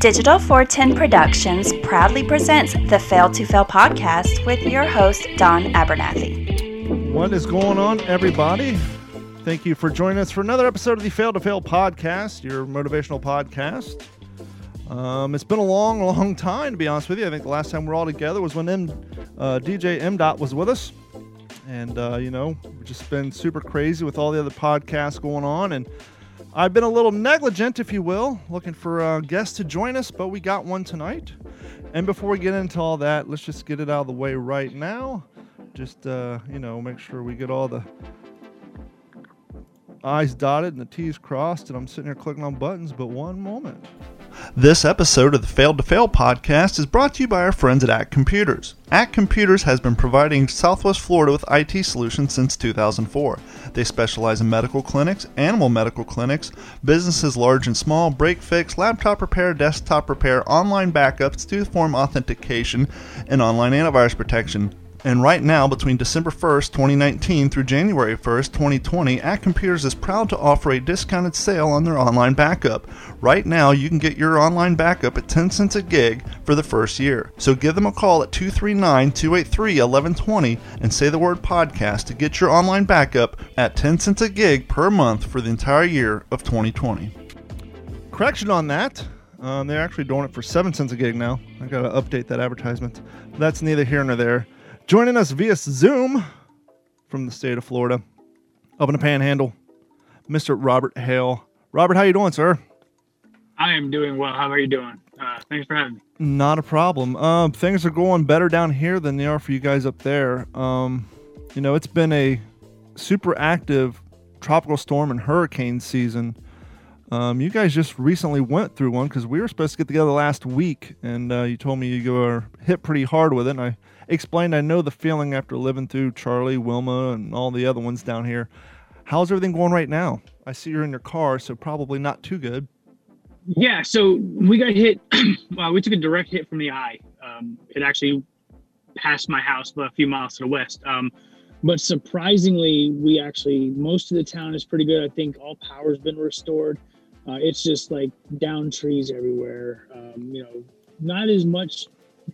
Digital 410 Productions proudly presents the Fail to Fail podcast with your host, Don Abernathy. What is going on, everybody? Thank you for joining us for another episode of the Fail to Fail podcast, your motivational podcast. Um, it's been a long, long time, to be honest with you. I think the last time we are all together was when M, uh, DJ M. Dot was with us. And, uh, you know, just been super crazy with all the other podcasts going on. And I've been a little negligent, if you will, looking for uh, guests to join us, but we got one tonight. And before we get into all that, let's just get it out of the way right now. Just, uh, you know, make sure we get all the I's dotted and the T's crossed, and I'm sitting here clicking on buttons, but one moment. This episode of the Fail to Fail podcast is brought to you by our friends at ACT Computers. ACT Computers has been providing Southwest Florida with IT solutions since 2004. They specialize in medical clinics, animal medical clinics, businesses large and small, break fix, laptop repair, desktop repair, online backups, two form authentication, and online antivirus protection. And right now, between December 1st, 2019 through January 1st, 2020, ACT Computers is proud to offer a discounted sale on their online backup. Right now, you can get your online backup at 10 cents a gig for the first year. So give them a call at 239 283 1120 and say the word podcast to get your online backup at 10 cents a gig per month for the entire year of 2020. Correction on that. Um, they're actually doing it for 7 cents a gig now. I got to update that advertisement. That's neither here nor there. Joining us via Zoom from the state of Florida, up in the Panhandle, Mr. Robert Hale. Robert, how you doing, sir? I am doing well. How are you doing? Uh, thanks for having me. Not a problem. Um, things are going better down here than they are for you guys up there. Um, you know, it's been a super active tropical storm and hurricane season. Um, you guys just recently went through one because we were supposed to get together last week, and uh, you told me you were hit pretty hard with it. And I explained I know the feeling after living through Charley, Wilma, and all the other ones down here. How's everything going right now? I see you're in your car, so probably not too good. Yeah, so we got hit. well, we took a direct hit from the eye. Um, it actually passed my house, but a few miles to the west. Um, but surprisingly, we actually most of the town is pretty good. I think all power's been restored. Uh, it's just like down trees everywhere. Um, you know, not as much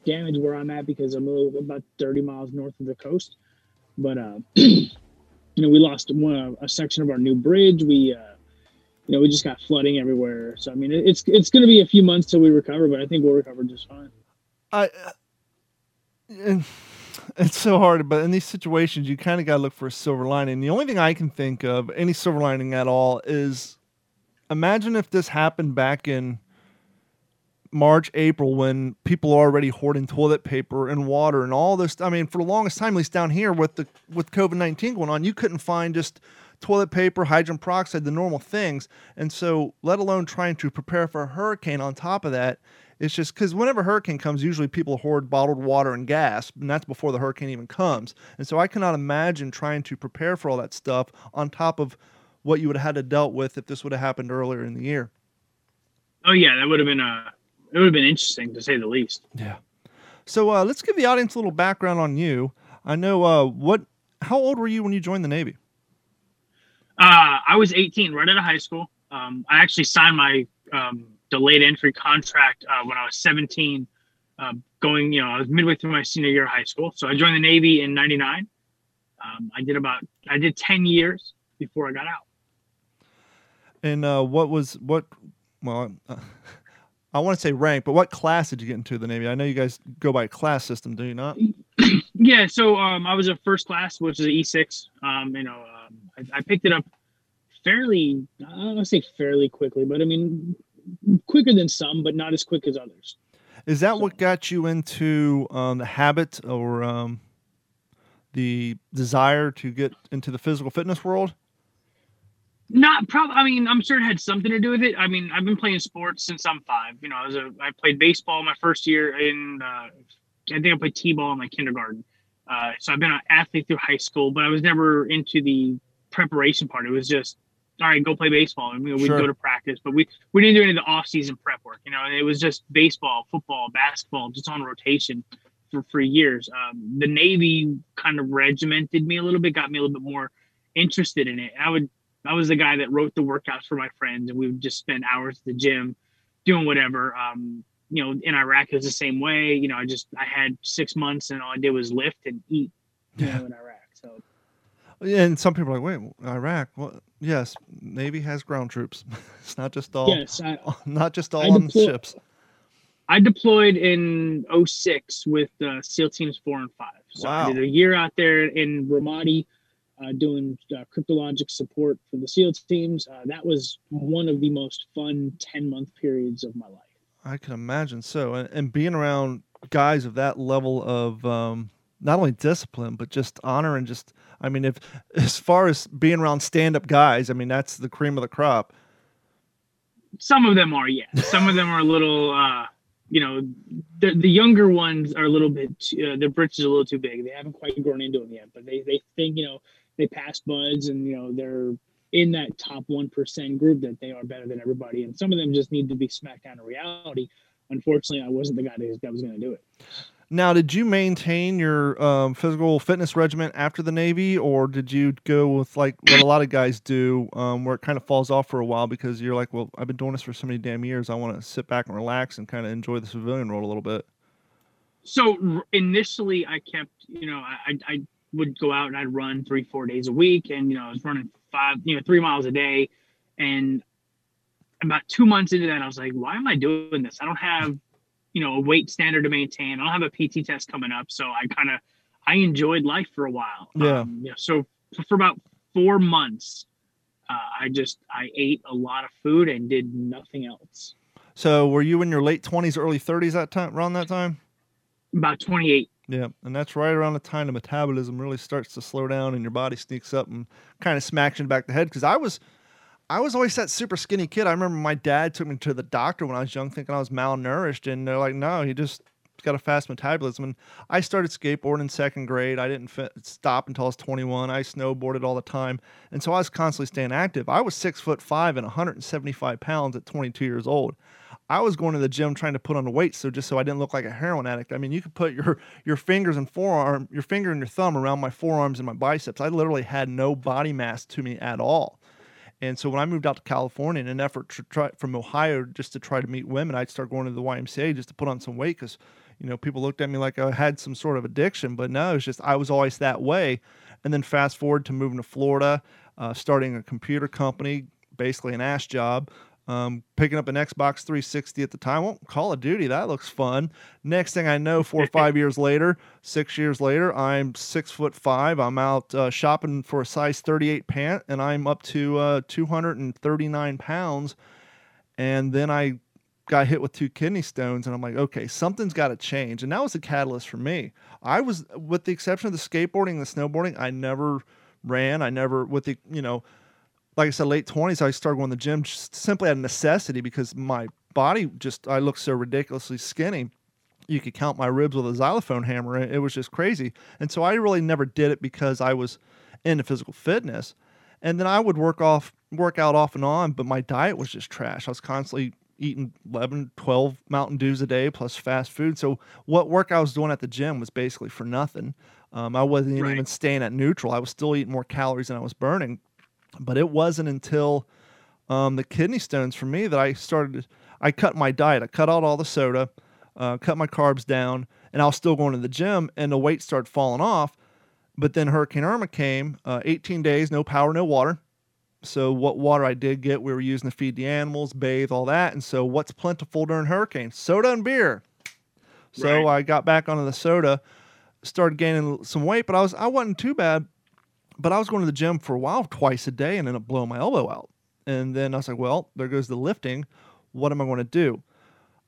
damage where I'm at because I'm little, about 30 miles north of the coast. But uh, you know, we lost one a section of our new bridge. We uh, you know, we just got flooding everywhere. So I mean, it's it's going to be a few months till we recover, but I think we'll recover just fine. I. Uh, it's so hard, but in these situations, you kind of got to look for a silver lining. The only thing I can think of, any silver lining at all, is imagine if this happened back in March, April, when people are already hoarding toilet paper and water and all this. I mean, for the longest time, at least down here with the with COVID nineteen going on, you couldn't find just toilet paper, hydrogen peroxide, the normal things. And so, let alone trying to prepare for a hurricane on top of that, it's just because whenever a hurricane comes, usually people hoard bottled water and gas, and that's before the hurricane even comes. And so, I cannot imagine trying to prepare for all that stuff on top of what you would have had to dealt with if this would have happened earlier in the year. Oh yeah, that would have been a it would have been interesting to say the least. Yeah. So uh, let's give the audience a little background on you. I know uh, what. How old were you when you joined the Navy? Uh, I was 18, right out of high school. Um, I actually signed my um, delayed entry contract uh, when I was 17. Uh, going, you know, I was midway through my senior year of high school. So I joined the Navy in '99. Um, I did about, I did 10 years before I got out. And uh, what was what? Well, uh, I want to say rank, but what class did you get into the Navy? I know you guys go by class system, do you not? yeah, so um, I was a first class, which is an E6. Um, you know, um, I, I, picked it up fairly, I don't want to say fairly quickly, but I mean, quicker than some, but not as quick as others. Is that so, what got you into um, the habit or um, the desire to get into the physical fitness world? Not probably. I mean, I'm sure it had something to do with it. I mean, I've been playing sports since I'm five. You know, I was a I played baseball my first year in. Uh, I think I played t-ball in my kindergarten. Uh, so I've been an athlete through high school, but I was never into the preparation part. It was just all right, go play baseball, and know, we'd sure. go to practice, but we we didn't do any of the off-season prep work. You know, it was just baseball, football, basketball, just on rotation for for years. Um, the Navy kind of regimented me a little bit, got me a little bit more interested in it. I would I was the guy that wrote the workouts for my friends, and we would just spend hours at the gym doing whatever. Um, you know, in Iraq it was the same way. You know, I just I had six months and all I did was lift and eat. You Yeah. know, in Iraq. So And some people are like, wait, Iraq? Well, yes, Navy has ground troops. it's not just all, yes, I, not just all I on deploy- ships. I deployed in 06 with uh, SEAL Teams 4 and 5. So Wow. I did a year out there in Ramadi uh, doing uh, cryptologic support for the SEAL teams. Uh, that was one of the most fun 10 month periods of my life. I can imagine so, and, and being around guys of that level of um, not only discipline but just honor and just, I mean, if as far as being around stand-up guys, I mean that's the cream of the crop. Some of them are, yeah. Some of them are a little, uh, you know, the, the younger ones are a little bit, uh, their britches are a little too big. They haven't quite grown into them yet, but they, they think, you know, they pass BUD/S and, you know, they're in that top 1% group that they are better than everybody. And some of them just need to be smacked down to reality. Unfortunately, I wasn't the guy that, that was going to do it. Now, did you maintain your um, physical fitness regimen after the Navy, or did you go with like what a lot of guys do, um, where it kind of falls off for a while because you're like, well, I've been doing this for so many damn years, I want to sit back and relax and kind of enjoy the civilian world a little bit. So r- initially, I kept, you know, I, I I would go out and I'd run three, four days a week, and you know, I was running five, you know, three miles a day, and about two months into that, I was like, why am I doing this? I don't have, you know, a weight standard to maintain. I don't have a PT test coming up, so I kind of, I enjoyed life for a while. Yeah. Um, you know, so for about four months, uh, I just I ate a lot of food and did nothing else. So, were you in your late twenties, early thirties that time, around that time? About 28. Yeah, and that's right around the time the metabolism really starts to slow down and your body sneaks up and kind of smacks you back the head. Because I was, I was always that super skinny kid. I remember my dad took me to the doctor when I was young, thinking I was malnourished, and they're like, "No, he just got a fast metabolism." And I started skateboarding in second grade. I didn't fit, stop until I was 21. I snowboarded all the time, and so I was constantly staying active. I was six foot five and 175 pounds at 22 years old. I was going to the gym trying to put on the weight so just so I didn't look like a heroin addict. I mean, you could put your your fingers and forearm, your finger and your thumb around my forearms and my biceps. I literally had no body mass to me at all. And so when I moved out to California in an effort to try from Ohio just to try to meet women, I'd start going to the YMCA just to put on some weight because, you know, people looked at me like I had some sort of addiction. But no, it's just I was always that way. And then fast forward to moving to Florida, uh, starting a computer company, basically an ass job, um, picking up an Xbox 360 at the time. Well, Call of Duty, that looks fun. Next thing I know, four or five years later, six years later, I'm six foot five. I'm out uh, shopping for a size 38 pant, and I'm up to uh, 239 pounds. And then I got hit with two kidney stones, and I'm like, okay, something's got to change. And that was the catalyst for me. I was, with the exception of the skateboarding and the snowboarding, I never ran. I never, with the, you know, like I said, late 20s, I started going to the gym just simply out of necessity because my body just, I looked so ridiculously skinny. You could count my ribs with a xylophone hammer. It was just crazy. And so I really never did it because I was into physical fitness. And then I would work off, work out off and on, but my diet was just trash. I was constantly eating 11, 12 Mountain Dews a day plus fast food. So what work I was doing at the gym was basically for nothing. Um, I wasn't Right. even staying at neutral. I was still eating more calories than I was burning. But it wasn't until um, the kidney stones for me that I started. I cut my diet. I cut out all the soda, uh, cut my carbs down, and I was still going to the gym, and the weight started falling off. But then Hurricane Irma came. Uh, 18 days, no power, no water. So what water I did get, we were using to feed the animals, bathe, all that. And so what's plentiful during hurricanes? Soda and beer. So Right. I got back onto the soda, started gaining some weight, but I was I wasn't too bad. But I was going to the gym for a while, twice a day, and ended up blowing my elbow out. And then I was like, well, there goes the lifting. What am I going to do?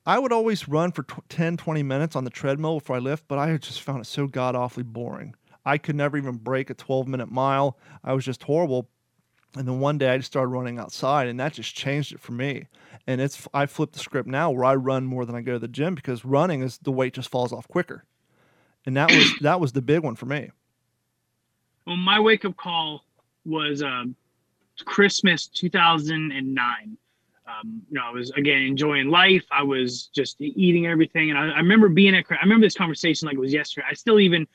I would always run for tw 10, 20 minutes on the treadmill before I lift, but I just found it so god awfully boring. I could never even break a 12 minute mile. I was just horrible. And then one day I just started running outside, and that just changed it for me. And it's I flipped the script now where I run more than I go to the gym because running is the weight just falls off quicker. And that was that was the big one for me. Well, my wake up call was um, Christmas 2009. Um, you know, I was again enjoying life. I was just eating everything, and I, I remember being at. I remember this conversation like it was yesterday. I still even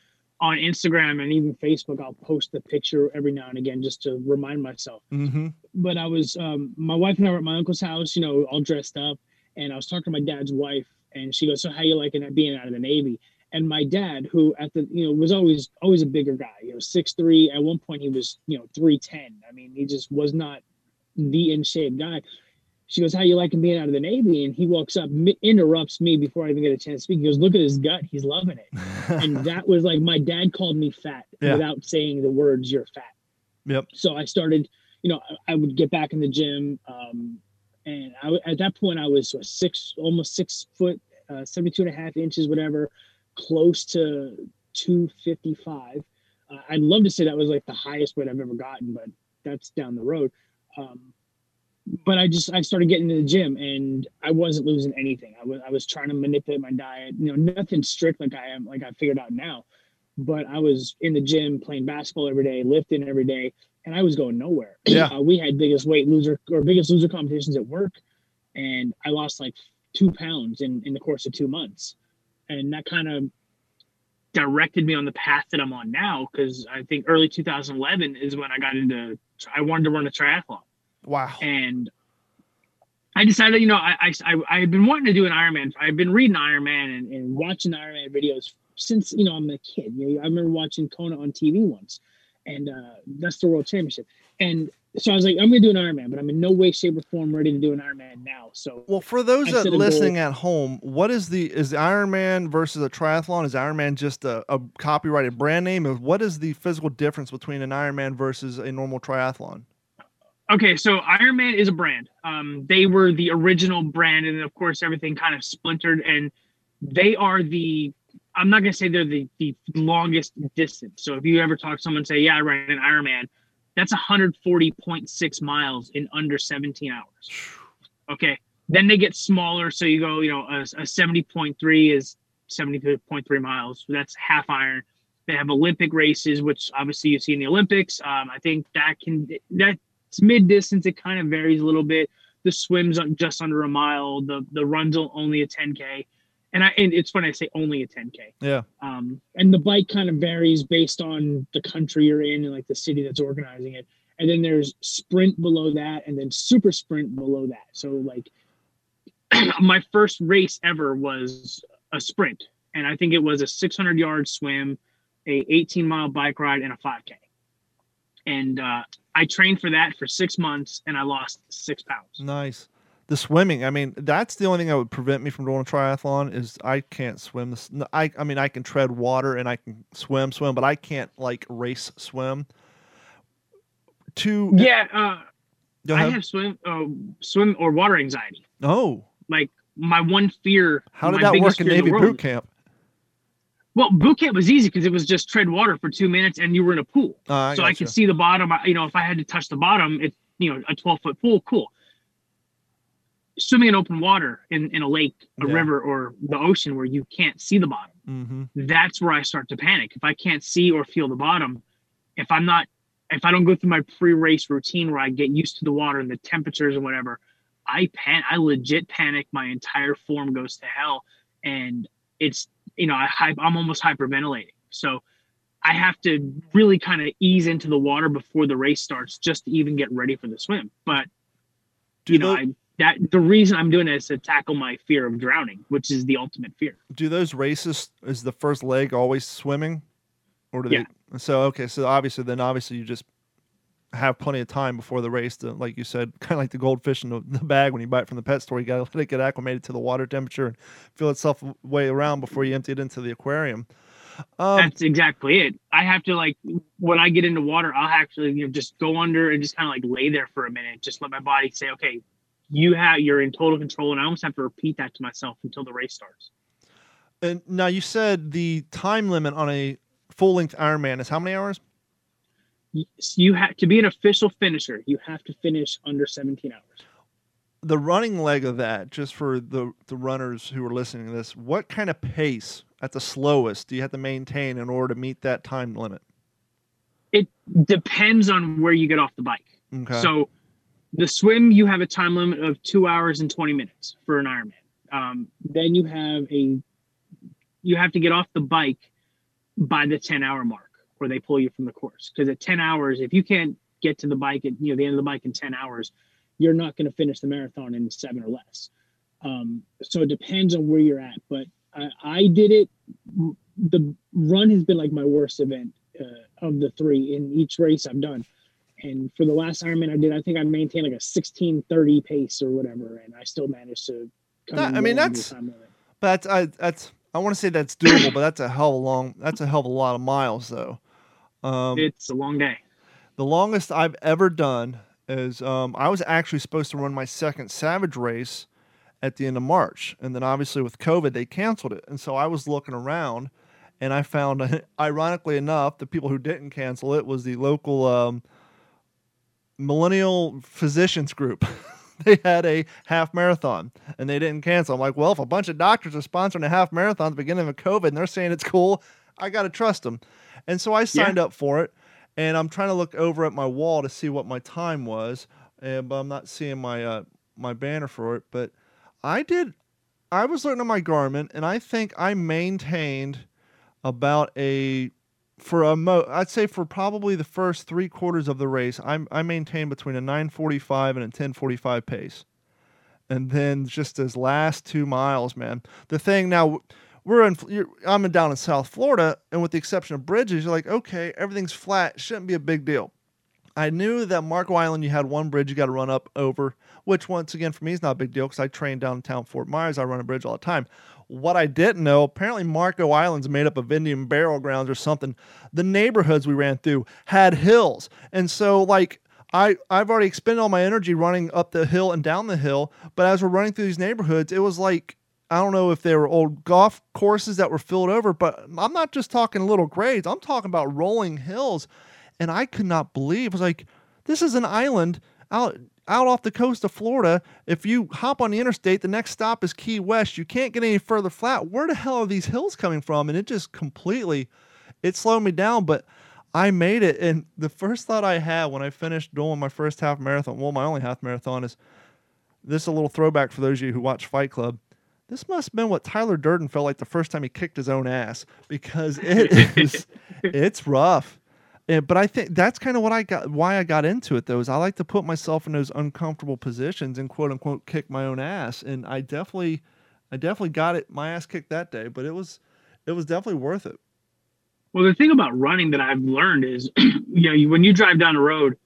on Instagram and even Facebook, I'll post the picture every now and again just to remind myself. Mm-hmm. But I was, um, my wife and I were at my uncle's house, you know, all dressed up, And I was talking to my dad's wife, and she goes, "So how you liking that being out of the Navy?" And my dad, who at the you know was always always a bigger guy, you know, six three. At one point, he was you know three ten. I mean, he just was not the in shape guy. She goes, "How you liking being out of the Navy?" And he walks up, interrupts me before I even get a chance to speak. He goes, "Look at his gut; he's loving it." and that was like my dad called me fat Yeah. without saying the words "you're fat." Yep. So I started, you know, I would get back in the gym, um, and I, at that point I was six, almost six foot, uh, 72 and a half inches, whatever, close to 255. Uh, I'd love to say that was like the highest weight I've ever gotten, but that's down the road. Um, but I just I started getting to the gym and I wasn't losing anything. I was I was trying to manipulate my diet, you know, nothing strict like I am like I figured out now. But I was in the gym playing basketball every day, lifting every day, and I was going nowhere. Yeah. Uh, we had biggest weight loser or biggest loser competitions at work, and I lost like two pounds in in the course of two months, and that kind of directed me on the path that I'm on now. Because I think early 2011 is when I got into I wanted to run a triathlon Wow. and I decided, you know, I, I, I, had been wanting to do an Ironman. I've been reading Ironman and, and watching Ironman videos since, you know, I'm a kid. You know, I remember watching Kona on TV once, and uh, that's the World Championship. And so I was like, I'm going to do an Ironman, but I'm in no way, shape, or form ready to do an Ironman now. So Well, for those that listening goal- at home, what is the is the Ironman versus a triathlon? Is Ironman just a, a copyrighted brand name? Of What is the physical difference between an Ironman versus a normal triathlon? Okay, so Ironman is a brand. Um, they were the original brand, and of course, everything kind of splintered. And they are the I'm not gonna say they're the the longest distance. So if you ever talk to someone say, "Yeah, I ran an Ironman," that's 140.6 miles in under 17 hours. Okay, then they get smaller. So you go, you know, a, a 70.3 is 72.3 miles. That's half iron. They have Olympic races, which obviously you see in the Olympics. Um, I think that can that it's mid distance. It kind of varies a little bit. The swims are just under a mile. The the runs are only a 10k, and I and it's funny I say only a 10k. Yeah. Um, and the bike kind of varies based on the country you're in and like the city that's organizing it. And then there's sprint below that, and then super sprint below that. So like my first race ever was a sprint, and I think it was a 600 yard swim, a 18 mile bike ride, and a 5k. And uh, I trained for that for six months, and I lost six pounds. Nice. The swimming, I mean, that's the only thing that would prevent me from doing a triathlon is I can't swim. This, I, I mean, I can tread water and I can swim, swim, but I can't like race swim. To Yeah, uh, I have swim, uh, swim or water anxiety. oh, Like my one fear. how did my that work in Navy world- boot camp? Well, boot camp was easy because it was just tread water for two minutes and you were in a pool. Uh, I so I could see the bottom. You know, if I had to touch the bottom, it's you know a 12 foot pool, cool. Swimming in open water in, in a lake, a Yeah. river, or the ocean where you can't see the bottom, Mm-hmm. that's where I start to panic. If I can't see or feel the bottom, if I'm not, if I don't go through my pre-race routine where I get used to the water and the temperatures and whatever, I pan, I legit panic. My entire form goes to hell, and it's you know I, I'm almost hyperventilating. So I have to really kind of ease into the water before the race starts just to even get ready for the swim. But Do you know, tho- I that the reason I'm doing it is to tackle my fear of drowning, which is the ultimate fear. do those races is the first leg always swimming, or do Yeah. they? So okay, so obviously then obviously you just have plenty of time before the race to, like you said, kind of like the goldfish in the, the bag when you buy it from the pet store. You got to let it get acclimated to the water temperature and feel itself way around before you empty it into the aquarium. Um, That's exactly it. I have to like when I get into water, I'll actually you know just go under and just kind of like lay there for a minute, just let my body say, okay, you have you're in total control, and I almost have to repeat that to myself until the race starts. and now you said the time limit on a full length Ironman is how many hours? You- You have to be an official finisher. You have to finish under 17 hours. the running leg of that, just for the the runners who are listening to this, what kind of pace at the slowest do you have to maintain in order to meet that time limit? It depends on where you get off the bike. Okay. So the swim, you have a time limit of two hours and 20 minutes for an Ironman. Um, then you have a, you have to get off the bike by the 10 hour mark or they pull you from the course. Because at 10 hours, if you can't get to the bike at, you know, the end of the bike in 10 hours, you're not going to finish the marathon in seven or less. Um, so it depends on where you're at. But I, I did it. The run has been like my worst event uh, of the three in each race I've done. And for the last Ironman I did, I think I maintained like a 1630 pace or whatever, and I still managed to. That, I mean, that's but I that's I want to say that's doable, but that's a hell of a long that's a hell of a lot of miles though. Um, it's a long day. The longest I've ever done is um, I was actually supposed to run my second Savage race at the end of March, and then obviously with COVID they canceled it, and so I was looking around, and I found, ironically enough, the people who didn't cancel it was the local um, Millennium physicians group. they had a half marathon and they didn't cancel. I'm like, well, if a bunch of doctors are sponsoring a half marathon at the beginning of COVID and they're saying it's cool, I got to trust them. And so I signed yeah. up for it and I'm trying to look over at my wall to see what my time was, and but I'm not seeing my uh, my banner for it. But I did. I was looking at my Garmin, and I think I maintained about a for a mo I'd say for probably the first three quarters of the race, I'm I maintained between a 9:45 and a 10:45 pace, and then just as last two miles, man. The thing now, we're in. I'm down in South Florida, and with the exception of bridges, you're like, okay, everything's flat, shouldn't be a big deal. I knew that Marco Island, you had one bridge you got to run up over, which once again for me is not a big deal because I train downtown Fort Myers. I run a bridge all the time. What I didn't know, apparently Marco Island's made up of Indian burial grounds or something. The neighborhoods we ran through had hills. And so like I, I've already expended all my energy running up the hill and down the hill, but as we're running through these neighborhoods, it was like I don't know if they were old golf courses that were filled over, but I'm not just talking little grades. I'm talking about rolling hills. And I could not believe it was like, this is an island out out off the coast of Florida. If you hop on the interstate, the next stop is Key West. You can't get any further flat. Where the hell are these hills coming from? And it just completely it slowed me down, but I made it. And the first thought I had when I finished doing my first half marathon, well, my only half marathon is this is a little throwback for those of you who watch Fight Club. This must have been what Tyler Durden felt like the first time he kicked his own ass because it is it's rough. And, but I think that's kind of what I got. Why I got into it though is I like to put myself in those uncomfortable positions and quote unquote kick my own ass. And I definitely, I definitely got it my ass kicked that day. But it was, it was definitely worth it. Well, the thing about running that I've learned is, you know, when you drive down the road,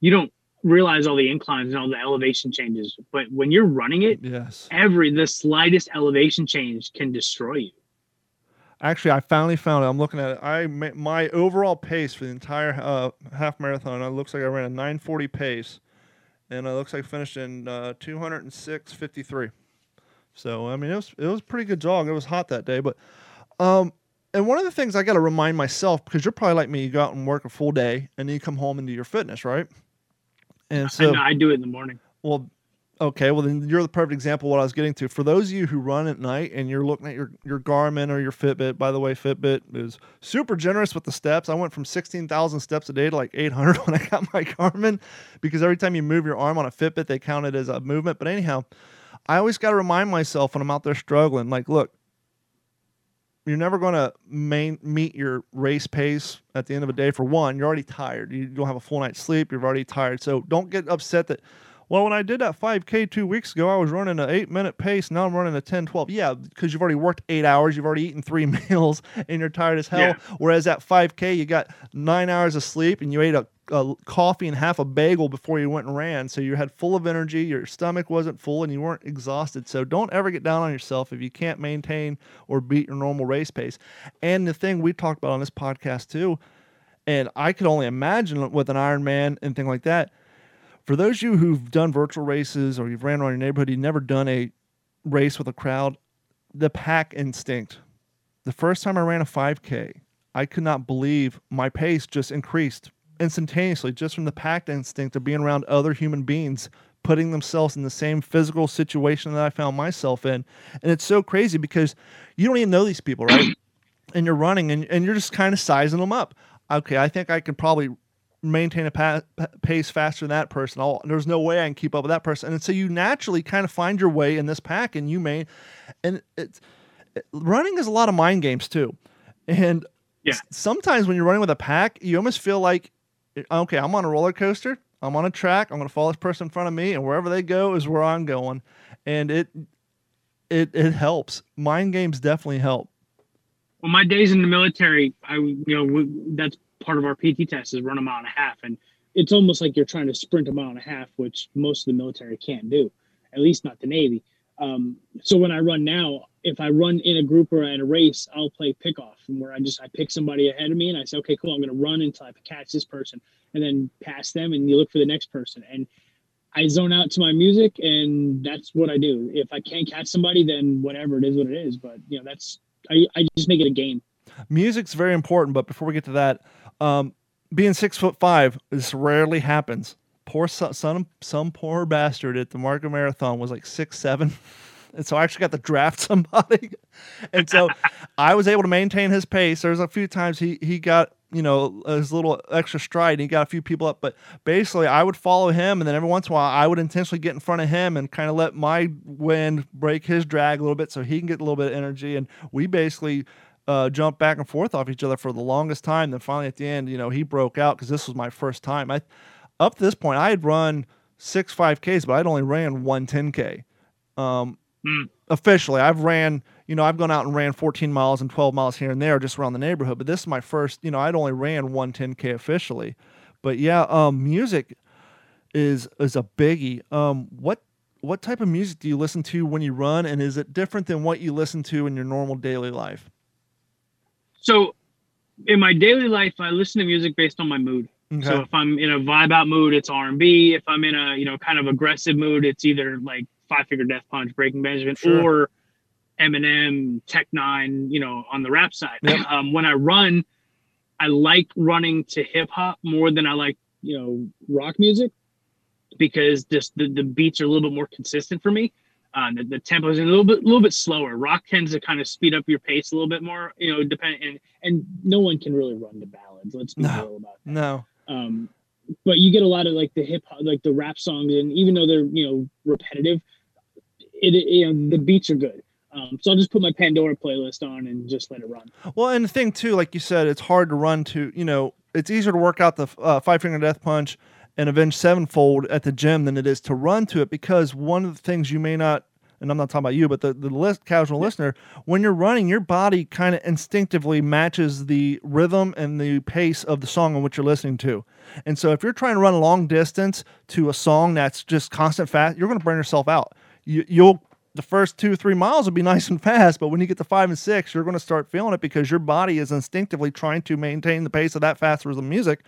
you don't realize all the inclines and all the elevation changes. But when you're running it, yes, every the slightest elevation change can destroy you. Actually, I finally found it. I'm looking at it. I my overall pace for the entire uh, half marathon. It looks like I ran a 940 pace, and it looks like I finished in uh, 206.53. So I mean, it was it was a pretty good jog. It was hot that day, but um, and one of the things I got to remind myself because you're probably like me, you go out and work a full day, and then you come home and do your fitness, right? And so I, I do it in the morning. Well, Okay, well then you're the perfect example what I was getting to. For those of you who run at night and you're looking at your your Garmin or your Fitbit, by the way, Fitbit is super generous with the steps. I went from 16,000 steps a day to like 800 when I got my Garmin because every time you move your arm on a Fitbit, they count it as a movement. But anyhow, I always got to remind myself when I'm out there struggling, like, look, you're never going to meet your race pace at the end of a day. For one, you're already tired. You don't have a full night's sleep. You're already tired. So don't get upset that well, when I did that 5K two weeks ago, I was running an eight minute pace. Now I'm running a 10, 12. Yeah, because you've already worked eight hours, you've already eaten three meals, and you're tired as hell. Yeah. Whereas at 5K, you got nine hours of sleep and you ate a, a, coffee and half a bagel before you went and ran. So you had full of energy, your stomach wasn't full, and you weren't exhausted. So don't ever get down on yourself if you can't maintain or beat your normal race pace. And the thing we talked about on this podcast too, and I could only imagine with an Ironman and thing like that for those of you who've done virtual races or you've ran around your neighborhood, you've never done a race with a crowd, the pack instinct. The first time I ran a 5K, I could not believe my pace just increased instantaneously just from the pack instinct of being around other human beings putting themselves in the same physical situation that I found myself in. And it's so crazy because you don't even know these people, right? and you're running and, and you're just kind of sizing them up. Okay, I think I could probably maintain a pa- pace faster than that person. I'll, there's no way I can keep up with that person. And so you naturally kind of find your way in this pack, and you may, and it's it, running is a lot of mind games too. And yeah. sometimes when you're running with a pack, you almost feel like, okay, I'm on a roller coaster. I'm on a track. I'm going to follow this person in front of me, and wherever they go is where I'm going. And it, it it helps. Mind games definitely help. Well, my days in the military, I you know that's part of our PT test is run a mile and a half, and it's almost like you're trying to sprint a mile and a half, which most of the military can't do, at least not the Navy. Um, so when I run now, if I run in a group or at a race, I'll play pick off, from where I just I pick somebody ahead of me and I say, okay, cool, I'm going to run until I catch this person, and then pass them, and you look for the next person, and I zone out to my music, and that's what I do. If I can't catch somebody, then whatever it is, what it is. But you know, that's I, I just make it a game. Music's very important, but before we get to that, um, being six foot five, this rarely happens. Poor son, some some poor bastard at the Marco Marathon was like six seven, and so I actually got to draft somebody, and so I was able to maintain his pace. There's a few times he he got you know his little extra stride and he got a few people up but basically i would follow him and then every once in a while i would intentionally get in front of him and kind of let my wind break his drag a little bit so he can get a little bit of energy and we basically uh, jumped back and forth off each other for the longest time. Then finally at the end you know he broke out because this was my first time. I up to this point i had run six 5ks but i'd only ran one 10k um, Mm. officially i've ran you know i've gone out and ran 14 miles and 12 miles here and there just around the neighborhood but this is my first you know i'd only ran one 10k officially. But yeah um music is is a biggie. Um what what type of music do you listen to when you run and is it different than what you listen to in your normal daily life So, in my daily life, I listen to music based on my mood. okay So if I'm in a vibe out mood, it's R and B. If I'm in a you know kind of aggressive mood, it's either like Five Finger Death Punch, Breaking Benjamin, Sure. or Eminem, Tech N9ne. You know, on the rap side. Yep. Um, when I run, I like running to hip hop more than I like you know rock music because just the, the beats are a little bit more consistent for me. Uh, the, the tempo is a little bit, little bit slower. Rock tends to kind of speed up your pace a little bit more, you know, depend and and no one can really run to ballads. Let's be No. real about that no um but you get a lot of like the hip hop like the rap songs and even though they're you know repetitive it, it you know the beats are good um so i'll just put my pandora playlist on and just let it run Well, and the thing too, like you said, it's hard to run to. You know, it's easier to work out the uh, Five Finger Death Punch and Avenged Sevenfold at the gym than it is to run to it because one of the things you may not, and I'm not talking about you, but the the list, casual listener, when you're running, your body kind of instinctively matches the rhythm and the pace of the song on which you're listening to. And so, if you're trying to run a long distance to a song that's just constant fast, you're going to burn yourself out. You, you'll the first two three miles will be nice and fast but when you get to five and six you're going to start feeling it because your body is instinctively trying to maintain the pace of that fast rhythm music.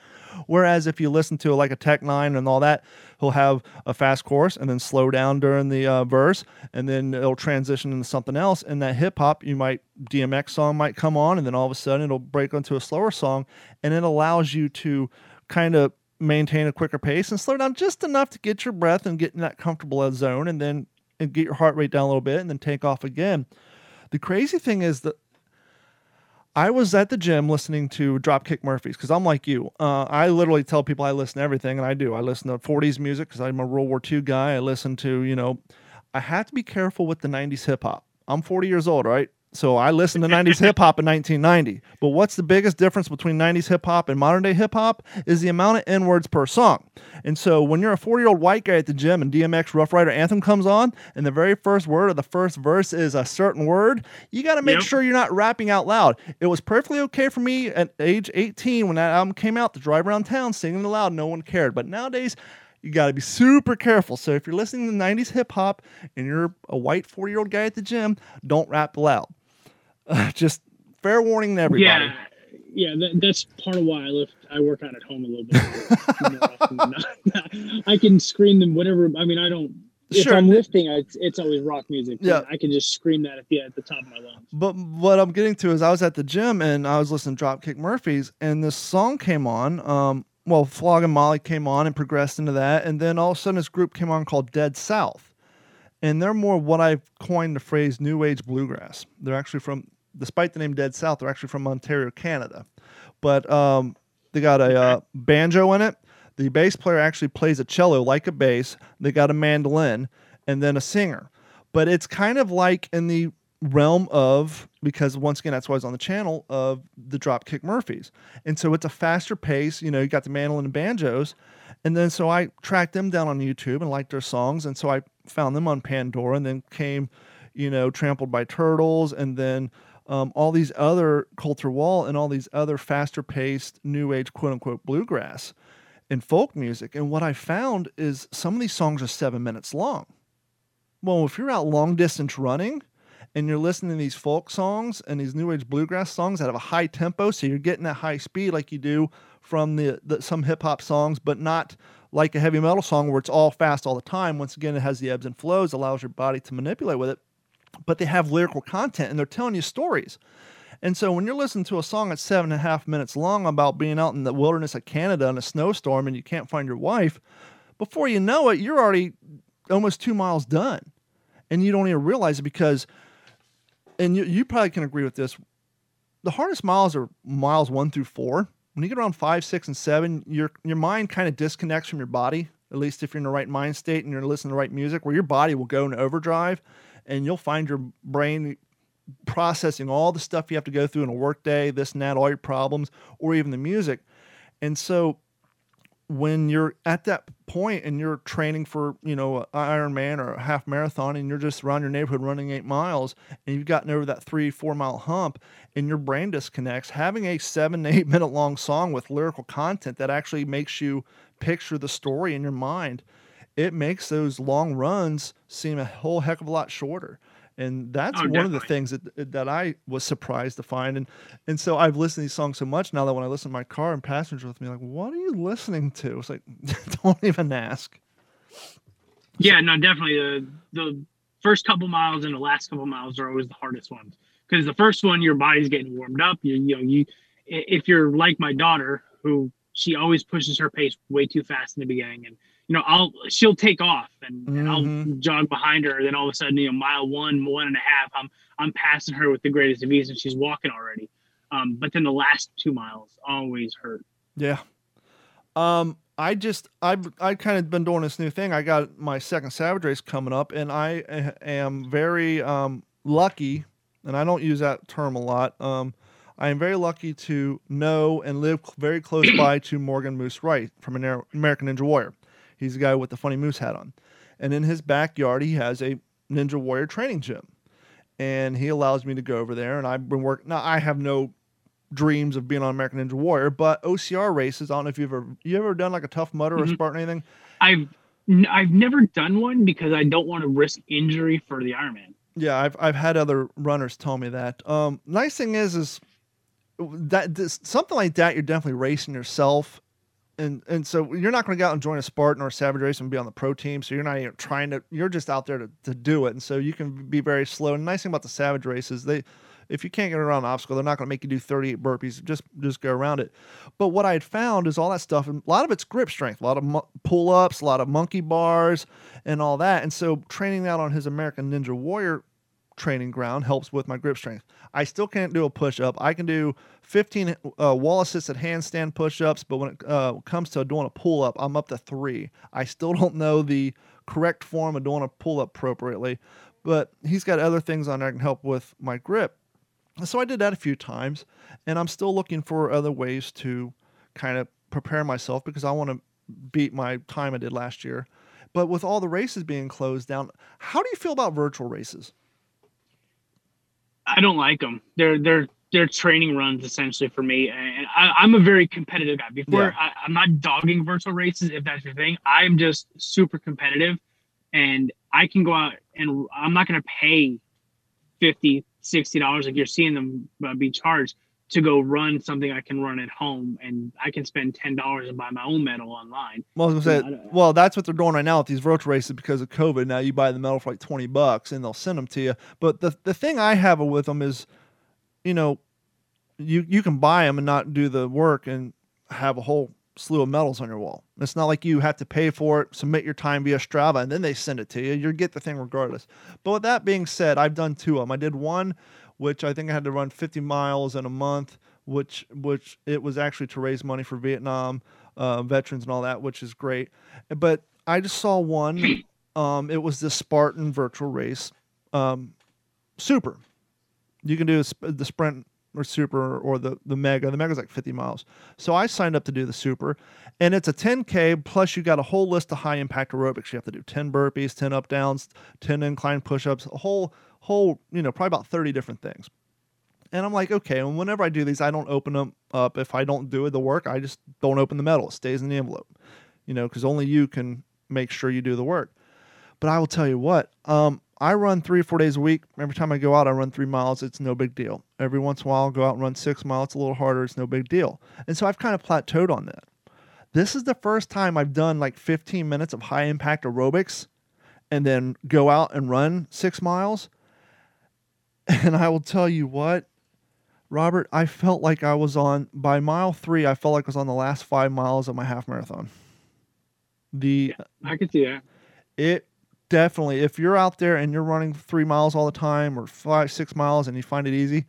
Whereas if you listen to like a Tech N9ne and all that he'll have a fast course and then slow down during the uh, verse and then it'll transition into something else and that hip hop you might dmx song might come on and then all of a sudden it'll break into a slower song and it allows you to kind of maintain a quicker pace and slow down just enough to get your breath and get in that comfortable zone and then and get your heart rate down a little bit and then take off again. The crazy thing is that I was at the gym listening to Dropkick Murphys because I'm like you. Uh, I literally tell people I listen to everything, and I do. I listen to 40s music because I'm a World War II guy. I listen to, you know, I have to be careful with the 90s hip hop. I'm 40 years old, right? So I listened to 90s hip hop in 1990. But what's the biggest difference between 90s hip hop and modern day hip hop is the amount of N words per song. And so when you're a 40 year old white guy at the gym and DMX Rough Rider Anthem comes on, and the very first word of the first verse is a certain word, you got to make Yep. sure you're not rapping out loud. It was perfectly okay for me at age 18 when that album came out to drive around town singing it loud. No one cared. But nowadays, you got to be super careful. So if you're listening to 90s hip hop and you're a white 40 year old guy at the gym, don't rap loud. just fair warning to everybody. yeah yeah that, that's part of why i lift i work out at home a little bit more often than not. i can scream them whatever i mean i don't if Sure. i'm lifting it's, it's always rock music Yeah. i can just scream that at the at the top of my lungs But what I'm getting to is I was at the gym and I was listening to Dropkick Murphys and this song came on. Um, well, Flogging Molly came on and progressed into that. And then all of a sudden this group came on called Dead South. And they're more what I've coined the phrase New Age Bluegrass. They're actually from, despite the name Dead South, they're actually from Ontario, Canada. But um, they got a uh, banjo in it. The bass player actually plays a cello like a bass. They got a mandolin and then a singer. But it's kind of like in the realm of because once again that's why I was on the channel of the Dropkick Murphys, and so it's a faster pace. You know, you got the mandolin and banjos, and then so I tracked them down on YouTube and liked their songs, and so I found them on Pandora, and then came, you know, Trampled by Turtles, and then um, all these other Colter Wall and all these other faster paced new age quote unquote bluegrass and folk music. And what I found is some of these songs are seven minutes long. Well, if you're out long distance running and you're listening to these folk songs and these new age bluegrass songs that have a high tempo, so you're getting that high speed like you do from the, the some hip hop songs, but not like a heavy metal song where it's all fast all the time. Once again, it has the ebbs and flows, allows your body to manipulate with it but they have lyrical content and they're telling you stories. And so when you're listening to a song that's seven and a half minutes long about being out in the wilderness of Canada in a snowstorm and you can't find your wife, before you know it, you're already almost two miles done. And you don't even realize it because, and you, you probably can agree with this, the hardest miles are miles one through four. When you get around five, six, and seven, your your mind kind of disconnects from your body. At least if you're in the right mind state and you're listening to the right music, where your body will go into overdrive and you'll find your brain processing all the stuff you have to go through in a workday, this and that, all your problems, or even the music. And so when you're at that point and you're training for, you know, an Ironman or a half marathon and you're just around your neighborhood running eight miles and you've gotten over that three, four mile hump and your brain disconnects, having a seven, eight minute long song with lyrical content that actually makes you picture the story in your mind it makes those long runs seem a whole heck of a lot shorter. And that's oh, one of the things that that I was surprised to find. And and so I've listened to these songs so much now that when I listen to my car and passengers with me, like, what are you listening to? It's like, don't even ask. Yeah, no, definitely. The the first couple miles and the last couple miles are always the hardest ones because the first one your body's getting warmed up. You you know you if you're like my daughter who she always pushes her pace way too fast in the beginning and you know, I'll she'll take off and, mm-hmm. and, I'll mm-hmm. jog behind her. Then all of a sudden, you know, mile one, one and a half, I'm I'm passing her with the greatest of ease, and she's walking already. Um, but then the last two miles always hurt. Yeah. Um, I just I've I kind of been doing this new thing. I got my second Savage race coming up, and I am very um, lucky, and I don't use that term a lot. Um, I am very lucky to know and live very close by to Morgan Moose Wright from American Ninja Warrior. He's the guy with the funny moose hat on. And in his backyard, he has a Ninja Warrior training gym. And he allows me to go over there. And I've been working. Now, I have no dreams of being on American Ninja Warrior, but OCR races. I don't know if you've ever you ever done like a Tough Mudder mm-hmm. or Spartan or anything. I've I've never done one because I don't want to risk injury for the Ironman. Yeah, I've I've had other runners tell me that. Um, nice thing is is that this, something like that, you're definitely racing yourself, and and so you're not going to go out and join a Spartan or a Savage Race and be on the pro team. So you're not even trying to. You're just out there to, to do it, and so you can be very slow. And the nice thing about the Savage Races, they if you can't get around an obstacle, they're not going to make you do 38 burpees. Just just go around it. But what I had found is all that stuff, and a lot of it's grip strength, a lot of mu- pull ups, a lot of monkey bars, and all that. And so training that on his American Ninja Warrior training ground helps with my grip strength. I still can't do a push up. I can do 15 uh, wall assisted handstand push ups, but when it uh, comes to doing a pull up, I'm up to three. I still don't know the correct form of doing a pull up appropriately, but he's got other things on there that can help with my grip. So I did that a few times, and I'm still looking for other ways to kind of prepare myself because I want to beat my time I did last year. But with all the races being closed down, how do you feel about virtual races? I don't like them. They're they're they're training runs essentially for me, and I, am a very competitive guy. Before yeah. I, I'm not dogging virtual races if that's your thing. I am just super competitive, and I can go out and I'm not going to pay 50 60 dollars like you're seeing them uh, be charged to go run something I can run at home, and I can spend ten dollars and buy my own medal online. Well, say, well, that's what they're doing right now with these virtual races because of COVID. Now you buy the medal for like twenty bucks, and they'll send them to you. But the the thing I have with them is, you know, you you can buy them and not do the work and have a whole slew of medals on your wall. It's not like you have to pay for it, submit your time via Strava, and then they send it to you. You get the thing regardless. But with that being said, I've done two of them. I did one which I think I had to run 50 miles in a month, which which it was actually to raise money for Vietnam uh, veterans and all that, which is great. But I just saw one. Um, it was the Spartan virtual race, um, super. You can do the sprint or super or the the mega. The mega is like 50 miles. So I signed up to do the super, and it's a 10k plus you got a whole list of high impact aerobics. You have to do 10 burpees, 10 up downs, 10 incline push ups, a whole whole, you know, probably about 30 different things. And I'm like, okay. And whenever I do these, I don't open them up. If I don't do the work, I just don't open the metal. It stays in the envelope, you know, because only you can make sure you do the work. But I will tell you what, um, I run three or four days a week. Every time I go out, I run three miles. It's no big deal. Every once in a while, I'll go out and run six miles. It's a little harder. It's no big deal. And so I've kind of plateaued on that. This is the first time I've done like 15 minutes of high impact aerobics and then go out and run six miles. And I will tell you what, Robert, I felt like I was on, by mile three, I felt like I was on the last five miles of my half marathon. The, Yeah, I can see that. it definitely if you're out there and you're running three miles all the time or five six miles and you find it easy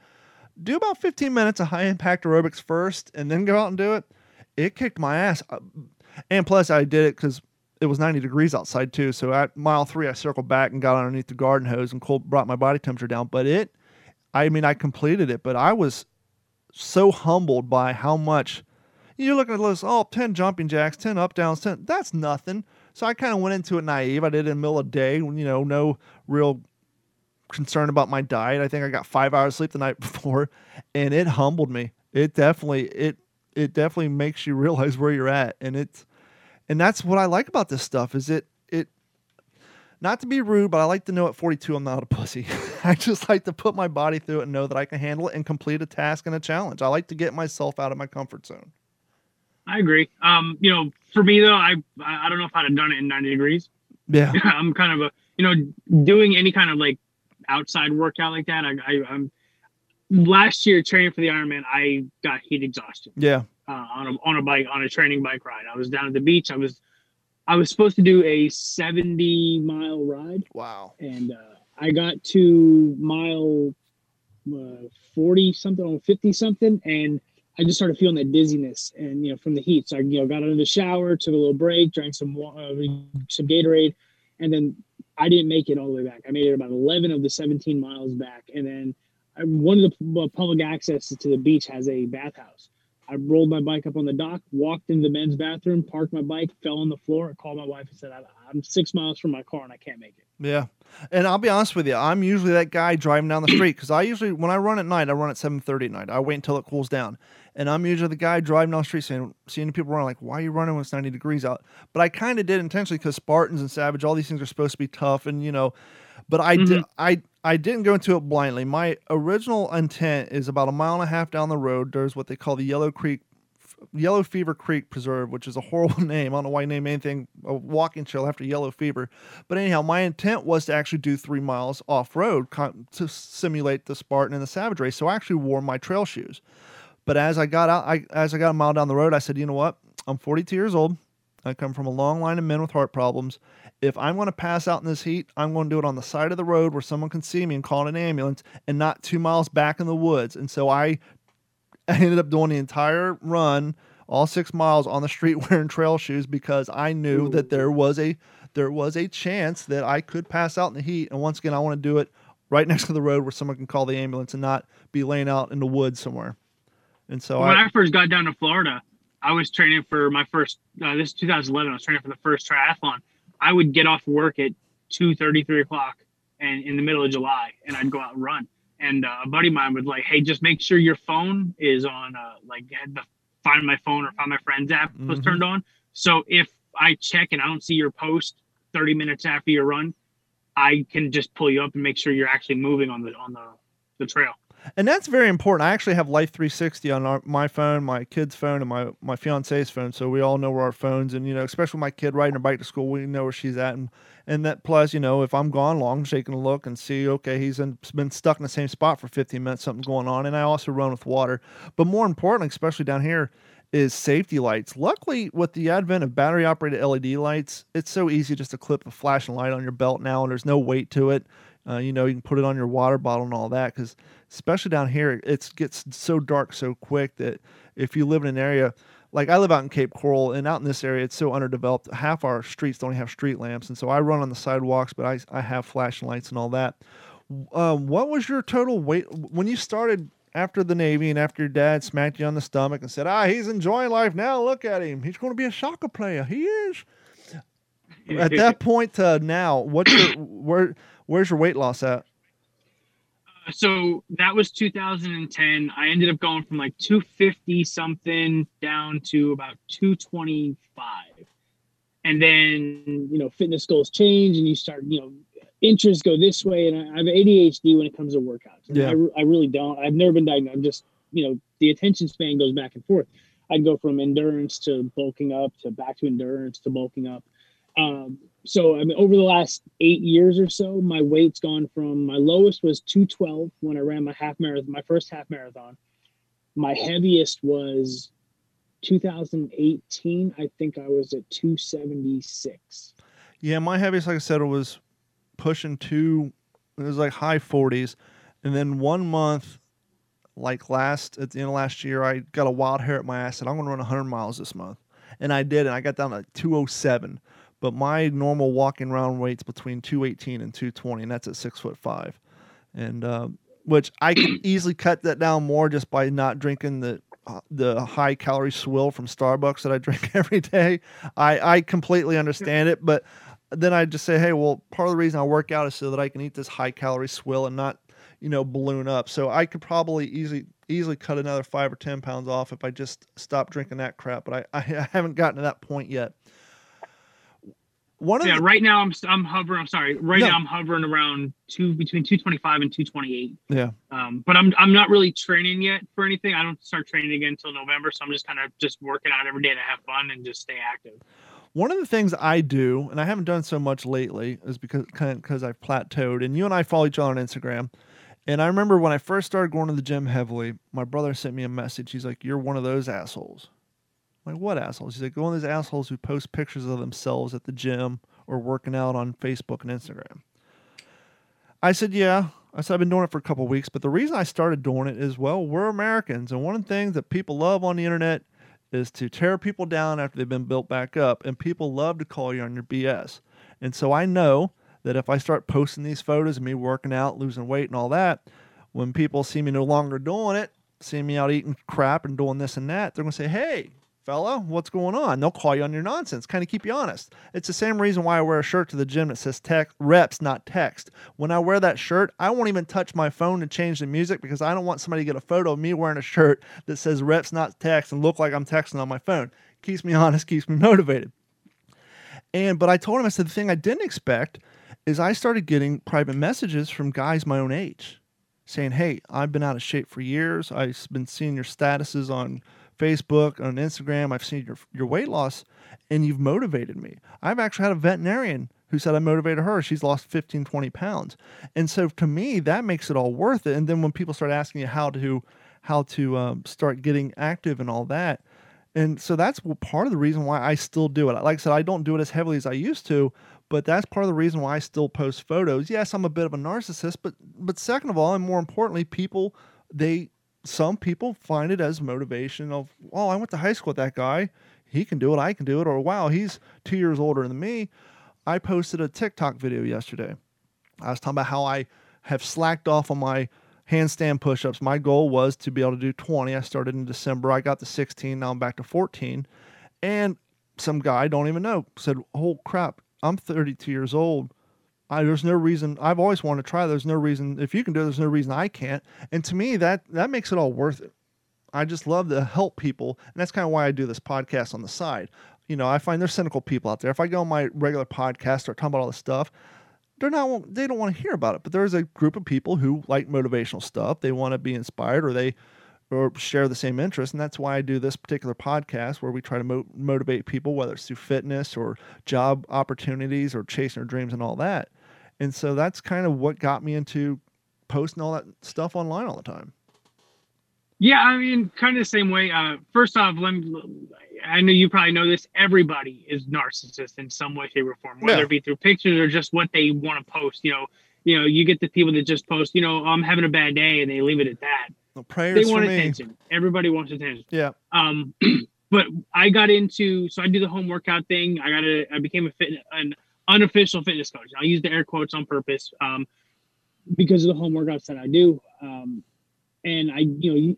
do about 15 minutes of high impact aerobics first and then go out and do it it kicked my ass Uh, and plus i did it because it was 90 degrees outside too so at mile three i circled back and got underneath the garden hose and cold brought my body temperature down but it i mean i completed it but i was so humbled by how much you're looking at this oh 10 jumping jacks 10 up downs 10 that's nothing so I kind of went into it naive. I did it in the middle of the day, you know, no real concern about my diet. I think I got five hours sleep the night before, and it humbled me. It definitely it it definitely makes you realize where you're at, and it's and that's what I like about this stuff. Is it it not to be rude, but I like to know at 42 I'm not a pussy. I just like to put my body through it and know that I can handle it and complete a task and a challenge. I like to get myself out of my comfort zone. I agree. Um, you know, for me though, I I don't know if I'd have done it in 90 degrees. Yeah. I'm kind of a you know doing any kind of like outside workout like that. I, I I'm last year training for the Ironman. I got heat exhaustion Yeah. Uh, on a on a bike on a training bike ride. I was down at the beach. I was I was supposed to do a 70 mile ride, Wow. and uh, I got to mile uh, 40 something or 50 something, and I just started feeling that dizziness, and you know from the heat. So I you know got out of the shower, took a little break, drank some uh, some Gatorade, and then I didn't make it all the way back. I made it about 11 of the 17 miles back, and then one of the uh, public access to the beach has a bathhouse. I rolled my bike up on the dock, walked into the men's bathroom, parked my bike, fell on the floor, and called my wife and said, "I'm six miles from my car and I can't make it." Yeah. And I'll be honest with you, I'm usually that guy driving down the street because I usually, when I run at night, I run at 7.30 at night. I wait until it cools down. And I'm usually the guy driving down the street saying, seeing people run like, why are you running when it's 90 degrees out? But I kind of did intentionally because Spartans and Savage, all these things are supposed to be tough. And, you know, but I, did, mm-hmm. I, I didn't go into it blindly. My original intent is about a mile and a half down the road. There's what they call the Yellow Creek Yellow Fever Creek Preserve, which is a horrible name. I don't know why you name anything a walking trail after yellow fever. But anyhow, my intent was to actually do three miles off road to simulate the Spartan and the Savage race. So I actually wore my trail shoes. But as I got out, I, as I got a mile down the road, I said, you know what? I'm 42 years old. I come from a long line of men with heart problems. If I'm going to pass out in this heat, I'm going to do it on the side of the road where someone can see me and call an ambulance and not two miles back in the woods. And so I I ended up doing the entire run, all six miles on the street wearing trail shoes because I knew that there was a there was a chance that I could pass out in the heat. And once again, I want to do it right next to the road where someone can call the ambulance and not be laying out in the woods somewhere. And so when I, I first got down to Florida, I was training for my first. Uh, this is 2011. I was training for the first triathlon. I would get off work at two thirty, three o'clock, and in the middle of July, and I'd go out and run. And uh, a buddy of mine would like, "Hey, just make sure your phone is on. Uh, like, had the Find My Phone or Find My Friends app was Mhm. turned on. So if I check and I don't see your post 30 minutes after your run, I can just pull you up and make sure you're actually moving on the on the the trail. And that's very important. I actually have Life 360 on our, my phone, my kid's phone, and my my fiance's phone, so we all know where our phones. And you know, especially my kid riding her bike to school, we know where she's at. And and that plus, you know, if I'm gone long, she can look and see, okay, he's in, been stuck in the same spot for 15 minutes, something's going on. And I also run with water. But more importantly, especially down here, is safety lights. Luckily, with the advent of battery operated LED lights, it's so easy just to clip a flashing light on your belt now, and there's no weight to it. Uh, you know, you can put it on your water bottle and all that because, especially down here, it gets so dark so quick that if you live in an area like I live out in Cape Coral, and out in this area, it's so underdeveloped. Half our streets don't have street lamps, and so I run on the sidewalks, but I, I have flashing lights and all that. Um, what was your total weight when you started after the Navy and after your dad smacked you on the stomach and said, "Ah, he's enjoying life now. Look at him. He's going to be a soccer player. He is." At that point to now, what's your where where's your weight loss at? so that was 2010. I ended up going from like 250 something down to about 225. And then, you know, fitness goals change and you start, you know, interests go this way. And I, have ADHD when it comes to workouts. Yeah. I, I really don't. I've never been diagnosed. I'm just, you know, the attention span goes back and forth. I'd go from endurance to bulking up to back to endurance to bulking up. Um, so I mean, over the last eight years or so, my weight's gone from my lowest was 212 when I ran my half marathon, my first half marathon. My heaviest was 2018. I think I was at 276. Yeah, my heaviest, like I said, was pushing two. It was like high 40s, and then one month, like last at the end of last year, I got a wild hair at my ass, and I'm going to run 100 miles this month, and I did, and I got down to 207 but my normal walking round weight's between 218 and 220, and that's at six foot five. And uh, which I can easily cut that down more just by not drinking the uh, the high calorie swill from Starbucks that I drink every day. I I completely understand it, but then I just say, hey, well, part of the reason I work out is so that I can eat this high calorie swill and not, you know, balloon up. So I could probably easily easily cut another five or ten pounds off if I just stop drinking that crap. But I, I haven't gotten to that point yet. One of yeah, the, right now I'm I'm hovering. I'm sorry. Right no. now I'm hovering around two between 225 and 228. Yeah. Um, but I'm I'm not really training yet for anything. I don't start training again until November, so I'm just kind of just working out every day to have fun and just stay active. One of the things I do, and I haven't done so much lately, is because kind of because I've plateaued. And you and I follow each other on Instagram. And I remember when I first started going to the gym heavily, my brother sent me a message. He's like, "You're one of those assholes." Like, what assholes? He's like, one of those assholes who post pictures of themselves at the gym or working out on Facebook and Instagram. I said, yeah. I said, I've been doing it for a couple weeks, but the reason I started doing it is, well, we're Americans. And one of the things that people love on the internet is to tear people down after they've been built back up. And people love to call you on your BS. And so I know that if I start posting these photos of me working out, losing weight, and all that, when people see me no longer doing it, seeing me out eating crap and doing this and that, they're going to say, hey, fella, what's going on? They'll call you on your nonsense, kind of keep you honest. It's the same reason why I wear a shirt to the gym that says text reps, not text. When I wear that shirt, I won't even touch my phone to change the music because I don't want somebody to get a photo of me wearing a shirt that says reps, not text, and look like I'm texting on my phone. Keeps me honest, keeps me motivated. And but I told him, I said the thing I didn't expect is I started getting private messages from guys my own age saying, Hey, I've been out of shape for years. I've been seeing your statuses on Facebook, on Instagram. I've seen your your weight loss, and you've motivated me. I've actually had a veterinarian who said I motivated her. She's lost 15, 20 pounds, and so to me that makes it all worth it. And then when people start asking you how to how to um, start getting active and all that, and so that's part of the reason why I still do it. Like I said, I don't do it as heavily as I used to, but that's part of the reason why I still post photos. Yes, I'm a bit of a narcissist, but but second of all, and more importantly, people they some people find it as motivation of, oh, I went to high school with that guy. He can do it. I can do it. Or, wow, he's two years older than me. I posted a TikTok video yesterday. I was talking about how I have slacked off on my handstand push ups. My goal was to be able to do 20. I started in December. I got to 16. Now I'm back to 14. And some guy I don't even know said, oh crap, I'm 32 years old. I, there's no reason. I've always wanted to try. There's no reason. If you can do it, there's no reason I can't. And to me, that that makes it all worth it. I just love to help people, and that's kind of why I do this podcast on the side. You know, I find there's cynical people out there. If I go on my regular podcast, start talking about all this stuff, they're not. They don't want to hear about it. But there's a group of people who like motivational stuff. They want to be inspired, or they or share the same interest. And that's why I do this particular podcast where we try to mo- motivate people, whether it's through fitness or job opportunities or chasing their dreams and all that. And so that's kind of what got me into posting all that stuff online all the time. Yeah, I mean, kind of the same way. Uh, first off, let me, I know you probably know this. Everybody is narcissist in some way, shape, or form, whether yeah. it be through pictures or just what they want to post. You know, you know, you get the people that just post, you know, I'm having a bad day, and they leave it at that. Well, prayers they want attention. Me. Everybody wants attention. Yeah. Um, but I got into so I do the home workout thing. I got a I became a fit an unofficial fitness coach. I use the air quotes on purpose um, because of the home workouts that I do. Um, and I, you know,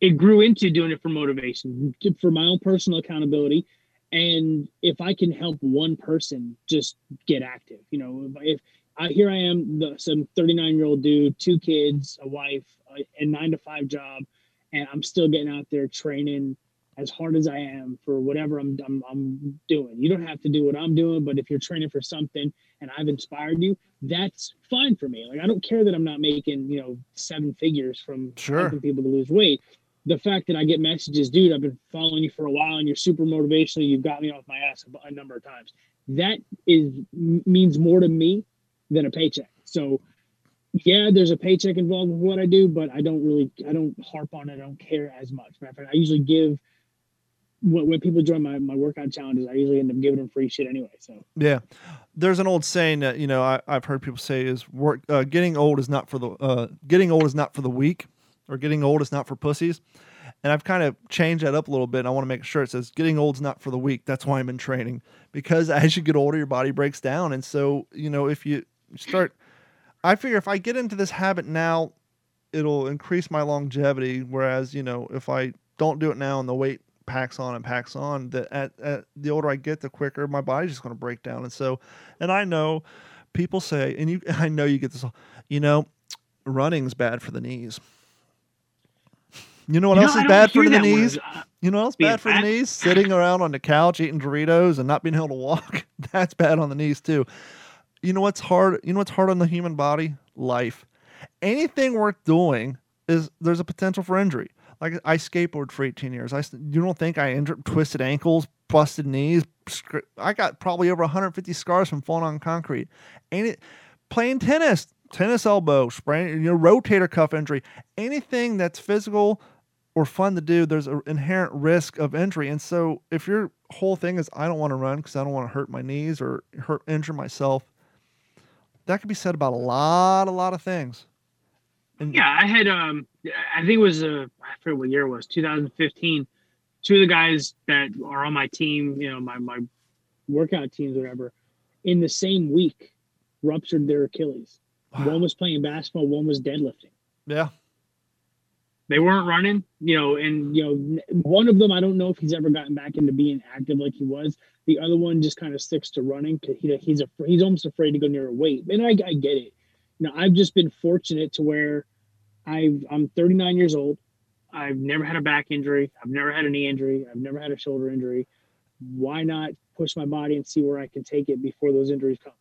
it grew into doing it for motivation, for my own personal accountability. And if I can help one person just get active, you know, if I, here I am, the, some 39 year old dude, two kids, a wife, a, a nine to five job, and I'm still getting out there training as hard as I am for whatever I'm, I'm, I'm doing. You don't have to do what I'm doing, but if you're training for something and I've inspired you, that's fine for me. Like I don't care that I'm not making you know seven figures from Sure. helping people to lose weight. The fact that I get messages, dude, I've been following you for a while and you're super motivational. You've got me off my ass a, a number of times. That is means more to me than a paycheck. So yeah, there's a paycheck involved with what I do, but I don't really, I don't harp on it. I don't care as much. Matter of fact, I usually give when, people join my, my workout challenges, I usually end up giving them free shit anyway. So Yeah, there's an old saying that you know I, I've heard people say is work uh, getting old is not for the uh, getting old is not for the weak, or getting old is not for pussies. And I've kind of changed that up a little bit. I want to make sure it says getting old is not for the weak. That's why I'm in training because as you get older, your body breaks down. And so you know if you start, I figure if I get into this habit now, it'll increase my longevity. Whereas you know if I don't do it now and the weight packs on and packs on that at, at the older I get, the quicker my body's just going to break down. And so, and I know people say, and you, I know you get this, you know, running's bad for the knees. You know what You else I is bad for the knees? Uh, You know what else bad for the knees? Sitting around on the couch eating Doritos and not being able to walk. That's bad on the knees too. You know what's hard? You know what's hard on the human body? Life. Anything worth doing is there's a potential for injury. Like I skateboarded for 18 years. I you don't think I injured twisted ankles, busted knees? I got probably over 150 scars from falling on concrete. Ain't it playing tennis? Tennis elbow, sprain, your rotator cuff injury. Anything that's physical or fun to do, there's an inherent risk of injury. And so if your whole thing is I don't want to run because I don't want to hurt my knees or hurt injure myself, that could be said about a lot, a lot of things. And Yeah, I had um I think it was I forget what year it was, 2015. Two of the guys that are on my team, you know, my my workout teams, whatever, in the same week ruptured their Achilles. One was playing basketball, one was deadlifting. yeah, They weren't running, you know, and you know, one of them I don't know if he's ever gotten back into being active like he was. The other one just kind of sticks to running because he, he's a he's almost afraid to go near a weight. And I, I get it. You know, I've just been fortunate to where I've I'm 39 years old. I've never had a back injury. I've never had a knee injury. I've never had a shoulder injury. Why not push my body and see where I can take it before those injuries come?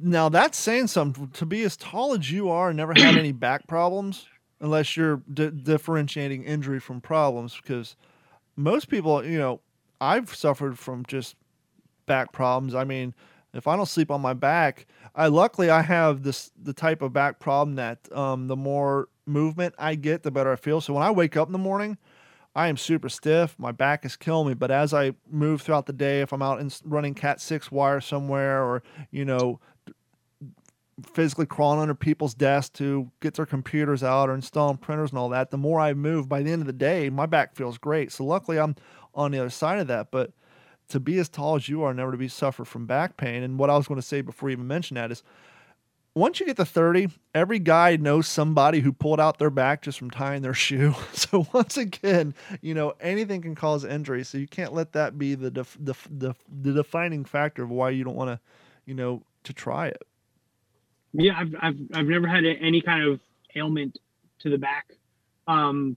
Now that's saying something. To be as tall as you are and never had any back problems, unless you're di- differentiating injury from problems, because most people, you know, I've suffered from just back problems. I mean, if I don't sleep on my back, I luckily I have this the type of back problem that um, the more movement I get, the better I feel. So when I wake up in the morning, I am super stiff. My back is killing me. But as I move throughout the day, if I'm out and running Cat six wire somewhere, or you know, physically crawling under people's desks to get their computers out or installing printers and all that, the more I move, by the end of the day, my back feels great. So luckily, I'm on the other side of that. But to be as tall as you are, never to be suffer from back pain. And what I was going to say before you even mention that is, once you get to 30, every guy knows somebody who pulled out their back just from tying their shoe. So once again, you know, anything can cause injury. So you can't let that be the def- the, defining factor of why you don't want to, you know, to try it. Yeah, I've I've I've never had any kind of ailment to the back. Um,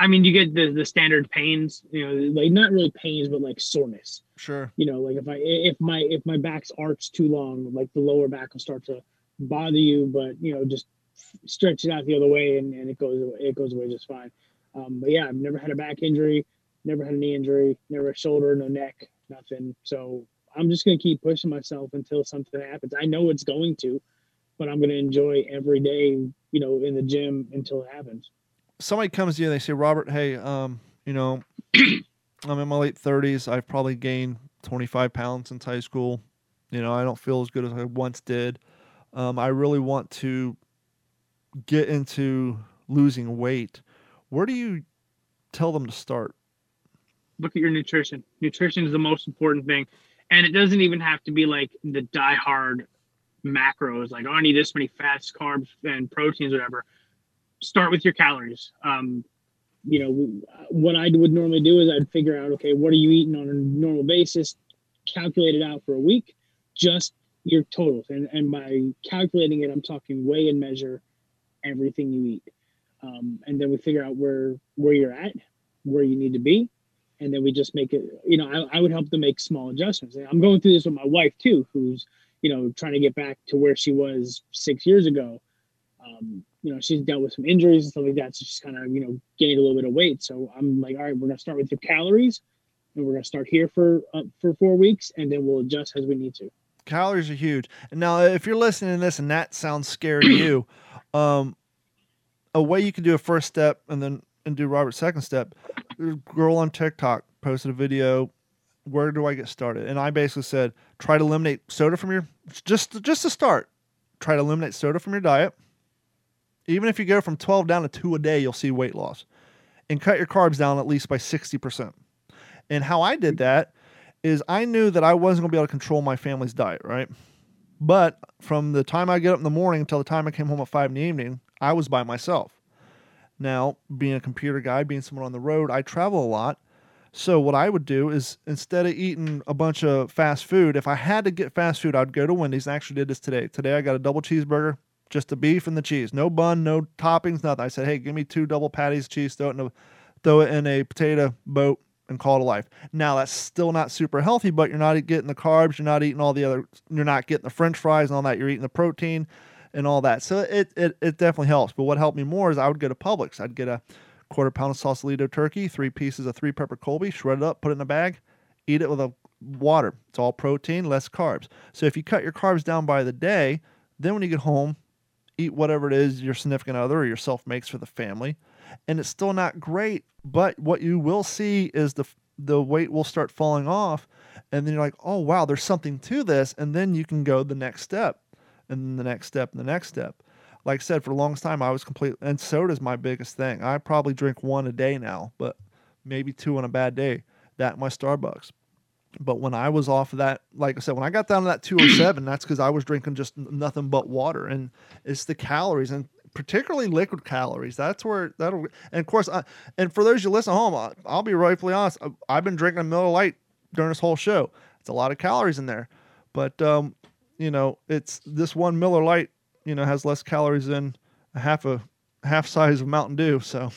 I mean, you get the the standard pains, you know, like not really pains, but like soreness. Sure. You know, like if I if my if my back's arched too long, like the lower back will start to bother you, but you know, just stretch it out the other way and, and it goes away, it goes away just fine. Um, but yeah, I've never had a back injury, never had a knee injury, never a shoulder, no neck, nothing. So I'm just gonna keep pushing myself until something happens. I know it's going to, but I'm gonna enjoy every day, you know, in the gym until it happens. Somebody comes to you and they say, Robert, hey, um, you know, I'm in my late 30s. I've probably gained 25 pounds since high school. You know, I don't feel as good as I once did. Um, I really want to get into losing weight. Where do you tell them to start? look at your nutrition. Nutrition is the most important thing. And it doesn't even have to be like the die-hard macros, like, oh, I need this many fats, carbs, and proteins, whatever. Start with your calories. Um, you know, what I would normally do is I'd figure out, okay, what are you eating on a normal basis, calculate it out for a week, just your totals. And and by calculating it, I'm talking weigh and measure everything you eat. Um, and then we figure out where where you're at, where you need to be, and then we just make it. You know, I, I would help them make small adjustments. And I'm going through this with my wife too, who's you know trying to get back to where she was six years ago. Um, you know, she's dealt with some injuries and stuff like that, so she's kind of you know gaining a little bit of weight. So I'm like, all right, we're gonna start with your calories, and we're gonna start here for uh, for four weeks, and then we'll adjust as we need to. Calories are huge. And now, if you're listening to this and that sounds scary to you, um, a way you can do a first step and then and do Robert's second step. Girl on TikTok posted a video. Where do I get started? And I basically said, try to eliminate soda from your just just to start. Try to eliminate soda from your diet. Even if you go from 12 down to two a day, you'll see weight loss. And cut your carbs down at least by 60%. And how I did that is I knew that I wasn't going to be able to control my family's diet, right? But from the time I get up in the morning until the time I came home at five in the evening, I was by myself. Now, being a computer guy, being someone on the road, I travel a lot. So what I would do is instead of eating a bunch of fast food, if I had to get fast food, I'd go to Wendy's and actually did this today. Today I got a double cheeseburger, just the beef and the cheese. No bun, no toppings, nothing. I said, hey, give me two double patties, cheese, throw it in a throw it in a potato boat and call it a life. Now that's still not super healthy, but you're not getting the carbs, you're not eating all the other you're not getting the french fries and all that. You're eating the protein and all that. So it, it, it definitely helps. But what helped me more is I would go to Publix. I'd get a quarter pound of Sausalito turkey, three pieces of three pepper Colby, shred it up, put it in a bag, eat it with a water. It's all protein, less carbs. So if you cut your carbs down by the day, then when you get home, eat whatever it is your significant other or yourself makes for the family. And it's still not great, but what you will see is the the weight will start falling off and then you're like, "Oh wow, there's something to this." And then you can go the next step and then the next step and the next step. Like I said, for the longest time, I was complete, and soda's my biggest thing. I probably drink one a day now, but maybe two on a bad day. That my Starbucks. But when I was off of that, like I said, when I got down to that 207, that's because I was drinking just nothing but water, and it's the calories and particularly liquid calories. That's where that'll. And of course, I, and for those you listen home, I, I'll be rightfully honest. I've been drinking a Miller Lite during this whole show. It's a lot of calories in there, but um, you know, it's this one Miller Lite, you know, has less calories than a half a half size of Mountain Dew. So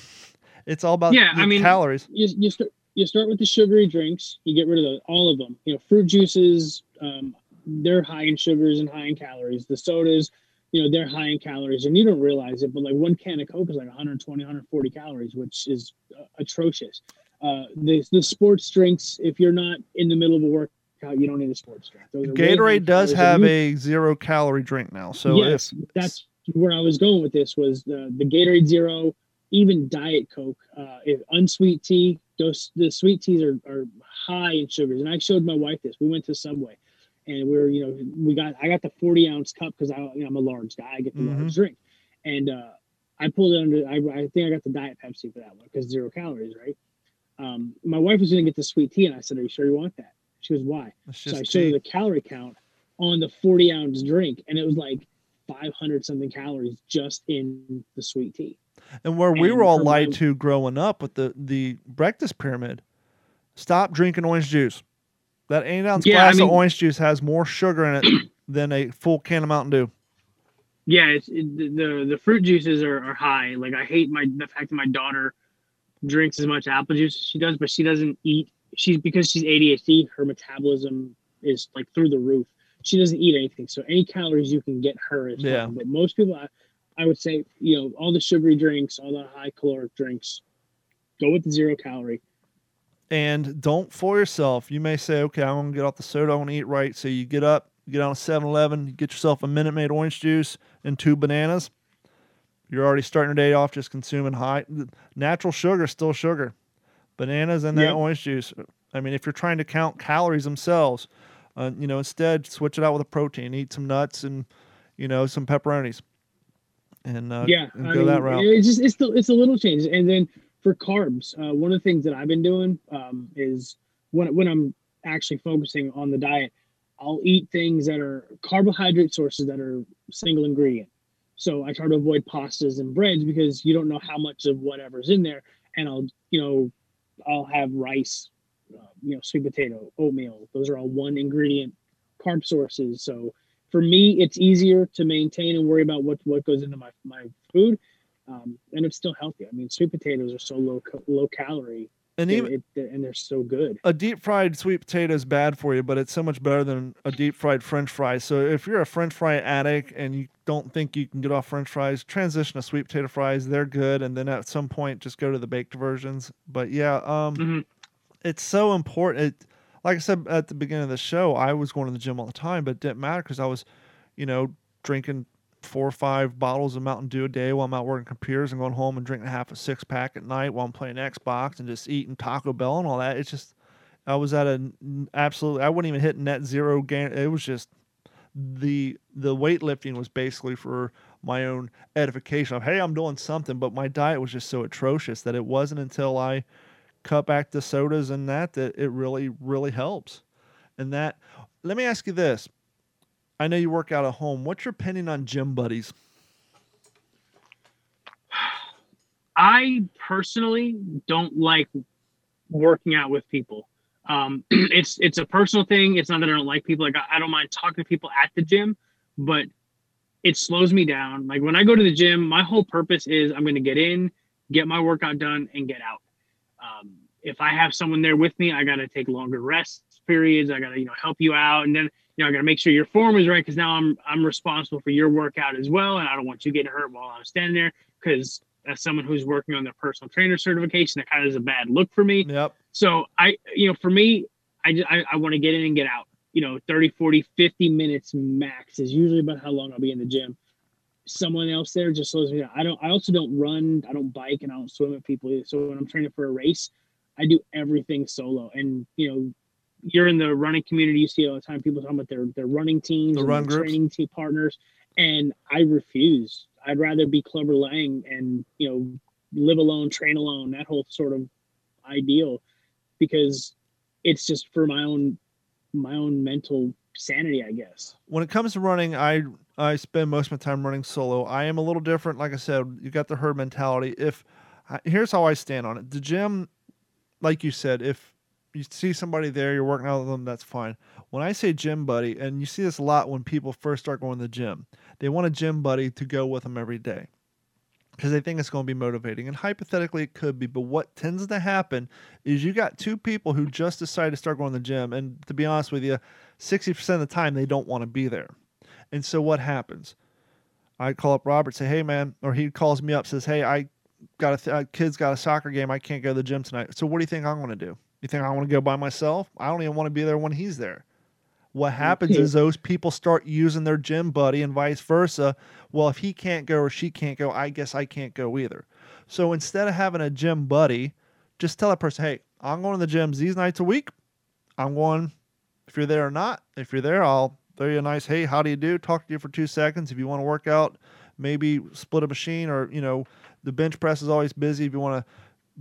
it's all about yeah. I mean, calories. You, you start you start with the sugary drinks. You get rid of the, all of them. You know, fruit juices. Um, they're high in sugars and high in calories. The sodas, you know, they're high in calories, and you don't realize it, but like one can of Coke is like 120, 140 calories, which is uh, atrocious. Uh, the the sports drinks, if you're not in the middle of a workout, you don't need a sports drink. Gatorade does have a zero calorie drink now. So yes, if, that's where I was going with this was the the Gatorade Zero, even Diet Coke, uh, unsweet tea. Those the sweet teas are, are high in sugars, and I showed my wife this. We went to Subway, and we are you know we got I got the forty ounce cup because I you know, I'm a large guy. I get the mm-hmm. large drink, and uh, I pulled it under. I, I think I got the Diet Pepsi for that one because zero calories, right? Um, my wife was going to get the sweet tea, and I said, "Are you sure you want that?" She goes, why? So I showed her the calorie count on the 40 ounce drink, and it was like 500 something calories just in the sweet tea. And where we were all lied to growing up with the, the breakfast pyramid, stop drinking orange juice. That eight ounce yeah, glass I mean, of orange juice has more sugar in it than a full can of Mountain Dew. Yeah, it's it, the the fruit juices are, are high. Like I hate my the fact that my daughter drinks as much apple juice as she does, but she doesn't eat she's because she's ADHD, her metabolism is like through the roof. She doesn't eat anything, so any calories you can get her is yeah. But most people, I, would say, you know, all the sugary drinks, all the high caloric drinks, go with the zero calorie. And don't fool yourself. You may say, okay, I'm gonna get off the soda, I want to eat right. So you get up, you get on a 7-Eleven, you get yourself a Minute Maid orange juice and two bananas. You're already starting your day off just consuming high natural sugar, still sugar bananas and that yep. orange juice. I mean, if you're trying to count calories themselves, uh, you know, instead switch it out with a protein. Eat some nuts and you know some pepperonis, and uh, yeah, and go mean, that route. It's just it's the, it's a little change. And then for carbs, uh, one of the things that I've been doing um, is when when I'm actually focusing on the diet, I'll eat things that are carbohydrate sources that are single ingredient. So I try to avoid pastas and breads because you don't know how much of whatever's in there. And I'll, you know, I'll have rice, uh, you know, sweet potato, oatmeal. Those are all one ingredient carb sources. So for me, it's easier to maintain and worry about what what goes into my my food, um, and it's still healthy. I mean, sweet potatoes are so low low calorie and even it, and they're so good. A deep fried sweet potato is bad for you, but it's so much better than a deep fried French fry. So if you're a French fry addict and you don't think you can get off French fries, transition to sweet potato fries. They're good, and then at some point just go to the baked versions. But yeah, um, mm-hmm. it's so important. It, like I said at the beginning of the show, I was going to the gym all the time, but it didn't matter because I was, you know, drinking four or five bottles of Mountain Dew a day while I'm out working computers and going home and drinking half a six pack at night while I'm playing Xbox and just eating Taco Bell and all that. It's just, I was at an absolutely, I wouldn't even hit net zero gain. It was just the the weightlifting was basically for my own edification of hey I'm doing something, but my diet was just so atrocious that it wasn't until I cut back the sodas and that that it really really helps. And that let me ask you this I know you work out at home. What's your opinion on gym buddies? I personally don't like working out with people. Um, it's it's a personal thing. It's not that I don't like people. Like I, I don't mind talking to people at the gym, but it slows me down. Like when I go to the gym, my whole purpose is I'm going to get in, get my workout done, and get out. If I have someone there with me, I got to take longer rest periods. I got to you know help you out, and then you know, I got to make sure your form is right because now I'm I'm responsible for your workout as well, and I don't want you getting hurt while I'm standing there because as someone who's working on their personal trainer certification, that kind of is a bad look for me. Yep. So I, you know, for me, I just I, I want to get in and get out. You know, 30, 40, 50 minutes max is usually about how long I'll be in the gym. Someone else there just slows me down. I don't. I also don't run. I don't bike, and I don't swim with people. Either. So when I'm training for a race, I do everything solo. And you know, you're in the running community, you see all the time people talking about their their running teams, the run training team partners, and I refuse. I'd rather be Clubber Lang and you know live alone, train alone, that whole sort of ideal, because it's just for my own my own mental sanity, I guess. When it comes to running, I I spend most of my time running solo. I am a little different. Like I said, you got the herd mentality. If here's how I stand on it, the gym, like you said, if you see somebody there, you're working out with them, that's fine. When I say gym buddy, and you see this a lot when people first start going to the gym, they want a gym buddy to go with them every day because they think it's going to be motivating. And hypothetically, it could be. But what tends to happen is you got two people who just decide to start going to the gym. And to be honest with you, 60% of the time, they don't want to be there. And so what happens? I call up Robert, say, hey, man, or he calls me up, says, hey, I got a th- uh, kid's got a soccer game. I can't go to the gym tonight. So what do you think I'm going to do? You think I want to go by myself? I don't even want to be there when he's there. What happens is those people start using their gym buddy and vice versa. Well, if he can't go or she can't go, I guess I can't go either. So instead of having a gym buddy, just tell that person, hey, I'm going to the gym these nights a week. I'm going, if you're there or not. If you're there, I'll throw you a nice, hey, how do you do? Talk to you for two seconds. If you want to work out, maybe split a machine or, you know, the bench press is always busy. If you want to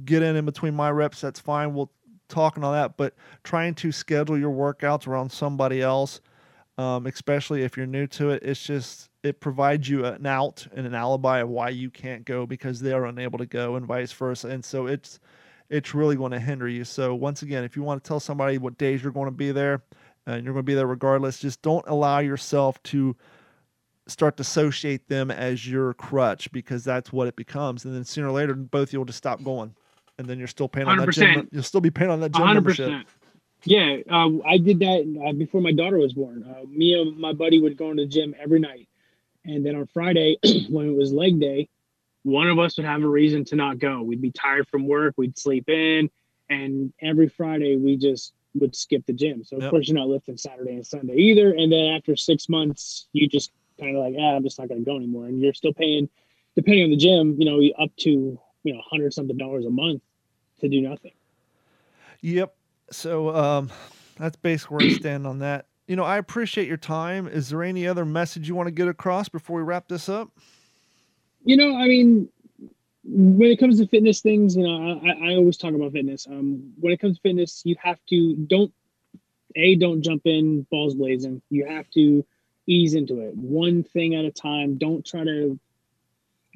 get in in between my reps, that's fine. We'll talking all that, but trying to schedule your workouts around somebody else, um, especially if you're new to it, it's just it provides you an out and an alibi of why you can't go because they are unable to go, and vice versa. And so it's it's really going to hinder you. So once again, if you want to tell somebody what days you're going to be there, and you're going to be there regardless, just don't allow yourself to start to associate them as your crutch because that's what it becomes. And then sooner or later, both you will just stop going and then you're still paying on 100%. that gym. You'll still be paying on that gym 100%. membership. Yeah, uh, I did that uh, before my daughter was born. Uh, me and my buddy would go to the gym every night, and then on Friday, when it was leg day, one of us would have a reason to not go. We'd be tired from work, we'd sleep in, and every Friday we just would skip the gym. So of yep. course you're not lifting Saturday and Sunday either. And then after six months, you just kind of like, ah, I'm just not going to go anymore. And you're still paying, depending on the gym, you know, up to you know, hundred something dollars a month to do nothing. Yep. So um, that's basically where I stand on that. You know, I appreciate your time. Is there any other message you want to get across before we wrap this up? You know, I mean, when it comes to fitness things, you know, I, I always talk about fitness. Um, when it comes to fitness, you have to don't a don't jump in balls blazing. You have to ease into it, one thing at a time. Don't try to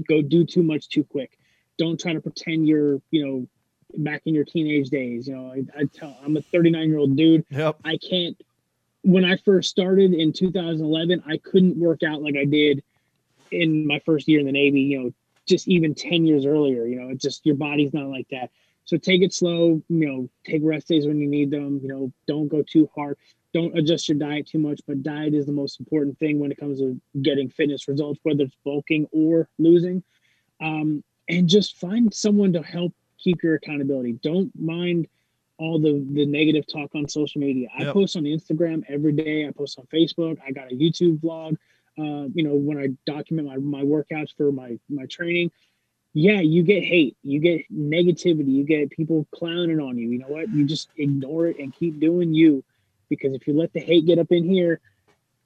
go do too much too quick don't try to pretend you're, you know, back in your teenage days. You know, I, I tell I'm a 39 year old dude. Yep. I can't when I first started in 2011, I couldn't work out like I did in my first year in the Navy. You know, just even 10 years earlier. You know, it's just your body's not like that. So take it slow. You know, take rest days when you need them. You know, don't go too hard. Don't adjust your diet too much. But diet is the most important thing when it comes to getting fitness results, whether it's bulking or losing. Um, and just find someone to help keep your accountability. Don't mind all the the negative talk on social media. I post on Instagram every day. I post on Facebook. I got a YouTube vlog. Uh, you know, when I document my, my workouts for my my training, yeah, you get hate, you get negativity, you get people clowning on you. You know what? You just ignore it and keep doing you, because if you let the hate get up in here,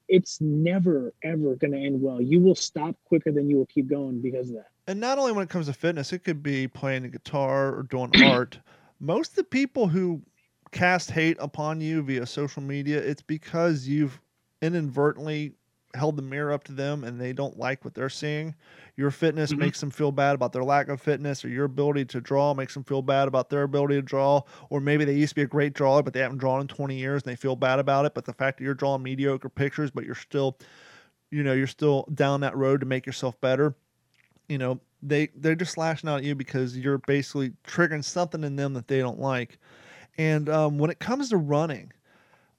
it's never ever going to end well. You will stop quicker than you will keep going because of that. And not only when it comes to fitness, it could be playing the guitar or doing art most of the people who cast hate upon you via social media, it's because you've inadvertently held the mirror up to them and they don't like what they're seeing. Your fitness mm-hmm. makes them feel bad about their lack of fitness, or your ability to draw makes them feel bad about their ability to draw. Or maybe they used to be a great drawer, but they haven't drawn in 20 years and they feel bad about it. But the fact that you're drawing mediocre pictures, but you're still, you know, you're still down that road to make yourself better, you know, they they're just lashing out at you because you're basically triggering something in them that they don't like. And um, when it comes to running,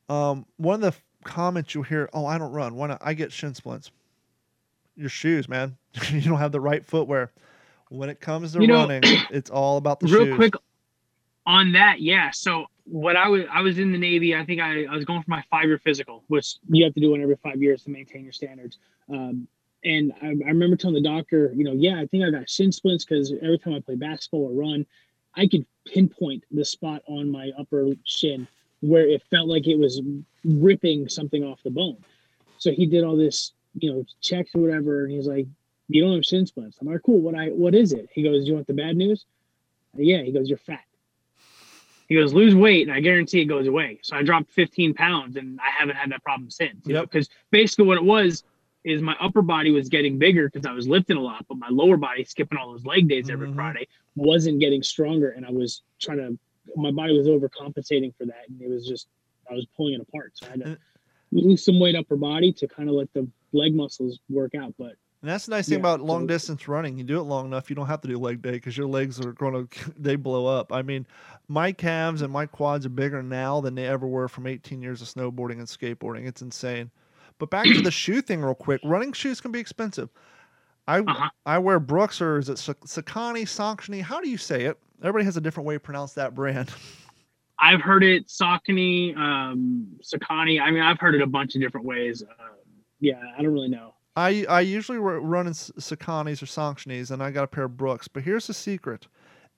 um, one of the comments you'll hear, "Oh, I don't run. Why not? I get shin splints." Your shoes, man. you don't have the right footwear. When it comes to you running, it's all about the real shoes. quick on that. Yeah. So what I was I was in the Navy. I think I, I was going for my five year physical, which you have to do one every five years to maintain your standards. Um, and I, I, remember telling the doctor, you know, yeah, I think I got shin splints because every time I play basketball or run, I could pinpoint the spot on my upper shin where it felt like it was ripping something off the bone. So he did all this, you know, checks or whatever, and he's like, "You don't have shin splints." I'm like, "Cool. What I what is it?" He goes, Do "You want the bad news?" Yeah. He goes, "You're fat." He goes, "Lose weight, and I guarantee it goes away." So I dropped 15 pounds, and I haven't had that problem since. Yep. Because basically, what it was is my upper body was getting bigger because I was lifting a lot, but my lower body, skipping all those leg days every mm-hmm. Friday, wasn't getting stronger. And I was trying to, my body was overcompensating for that. And it was just, I was pulling it apart. So I had to lose some weight upper body to kind of let the leg muscles work out. But and that's the nice thing yeah, about long distance running. You do it long enough, you don't have to do leg day because your legs are going to they blow up. I mean, my calves and my quads are bigger now than they ever were from 18 years of snowboarding and skateboarding. It's insane. But back to the shoe thing, real quick. Running shoes can be expensive. I uh-huh. I wear Brooks or is it Saucony, Saucony? How do you say it? Everybody has a different way to pronounce that brand. I've heard it Saucony, um, Saucony. I mean, I've heard it a bunch of different ways. Uh, yeah, I don't really know. I I usually run in Sauconys or Saucony's, and I got a pair of Brooks. But here's the secret: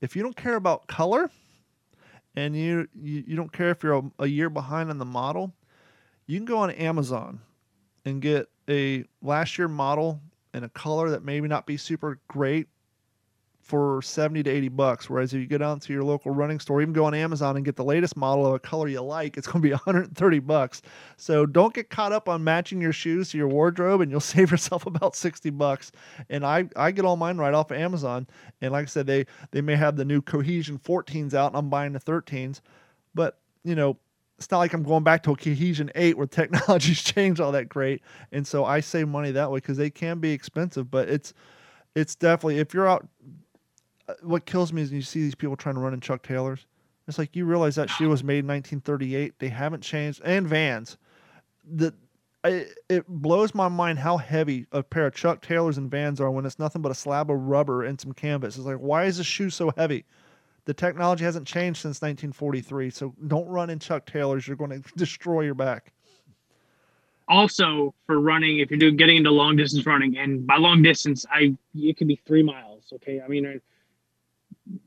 if you don't care about color, and you you, you don't care if you're a, a year behind on the model, you can go on Amazon and get a last year model in a color that maybe not be super great for 70 to 80 bucks. Whereas if you go down to your local running store, even go on Amazon and get the latest model of a color you like, it's going to be 130 bucks. So don't get caught up on matching your shoes to your wardrobe and you'll save yourself about 60 bucks. And I, I get all mine right off of Amazon. And like I said, they, they may have the new Cohesion 14s out and I'm buying the 13s. But, you know, it's not like I'm going back to a Cohesion 8 where technology's changed all that great. And so I save money that way because they can be expensive, but it's it's definitely if you're out Uh, what kills me is you see these people trying to run in Chuck Taylors. It's like you realize that shoe was made in 1938. They haven't changed and Vans. The it blows my mind how heavy a pair of Chuck Taylors and Vans are when it's nothing but a slab of rubber and some canvas. It's like why is the shoe so heavy? The technology hasn't changed since 1943, so don't run in Chuck Taylors. You're going to destroy your back. Also, for running, if you're doing getting into long distance running, and by long distance, I it could be three miles. Okay, I mean,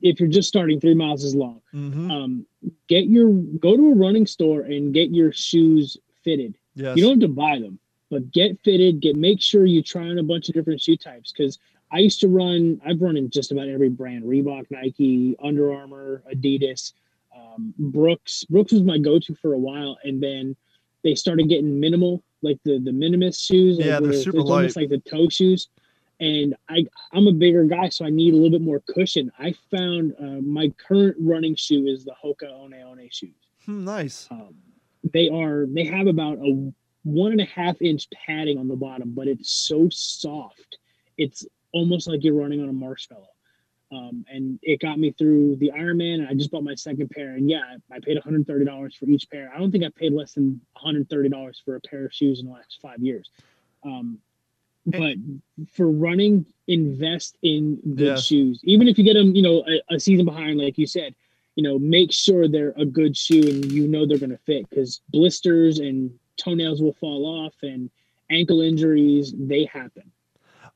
if you're just starting, three miles is long. Mm-hmm. Um, get your go to a running store and get your shoes fitted. Yes. You don't have to buy them, but get fitted. Get make sure you try on a bunch of different shoe types because I used to run, I've run in just about every brand Reebok, Nike, Under Armour, Adidas, um, Brooks. Brooks was my go to for a while. And then they started getting minimal, like the, the minimalist shoes. Yeah, like they're super light. almost like the toe shoes. And I, I'm a bigger guy, so I need a little bit more cushion. I found uh, my current running shoe is the Hoka One One shoes. Hmm, nice. Um, they are they have about a one and a half inch padding on the bottom, but it's so soft. It's almost like you're running on a marshmallow. Um, and it got me through the Ironman. I just bought my second pair, and yeah, I paid $130 for each pair. I don't think I paid less than $130 for a pair of shoes in the last five years. Um, but for running, invest in good yeah. shoes. Even if you get them, you know, a, a, season behind, like you said, you know, make sure they're a good shoe and you know they're going to fit because blisters and toenails will fall off and ankle injuries they happen.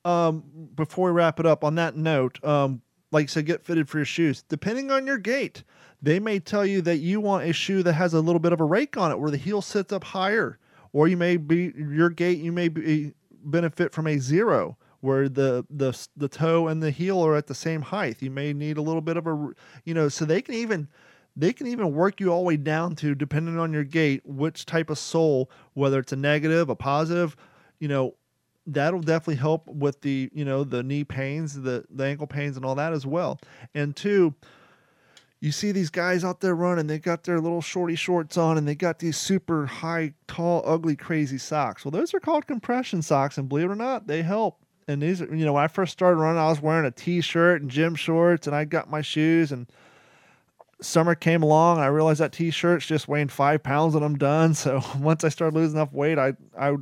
Um, before we wrap it up, on that note, um, like I said, get fitted for your shoes. Depending on your gait, they may tell you that you want a shoe that has a little bit of a rake on it where the heel sits up higher. Or you may be your gait, you may be benefit from a zero where the the the toe and the heel are at the same height. You may need a little bit of a you know, so they can even they can even work you all the way down to depending on your gait, which type of sole, whether it's a negative, a positive, you know, that'll definitely help with the you know the knee pains the the ankle pains and all that as well and two you see these guys out there running they got their little shorty shorts on and they got these super high tall ugly crazy socks. Well those are called compression socks and believe it or not they help. And these are you know when i first started running i was wearing a t-shirt and gym shorts and i got my shoes and summer came along and i realized that t-shirt's just weighing five pounds and i'm done. So once i started losing enough weight i i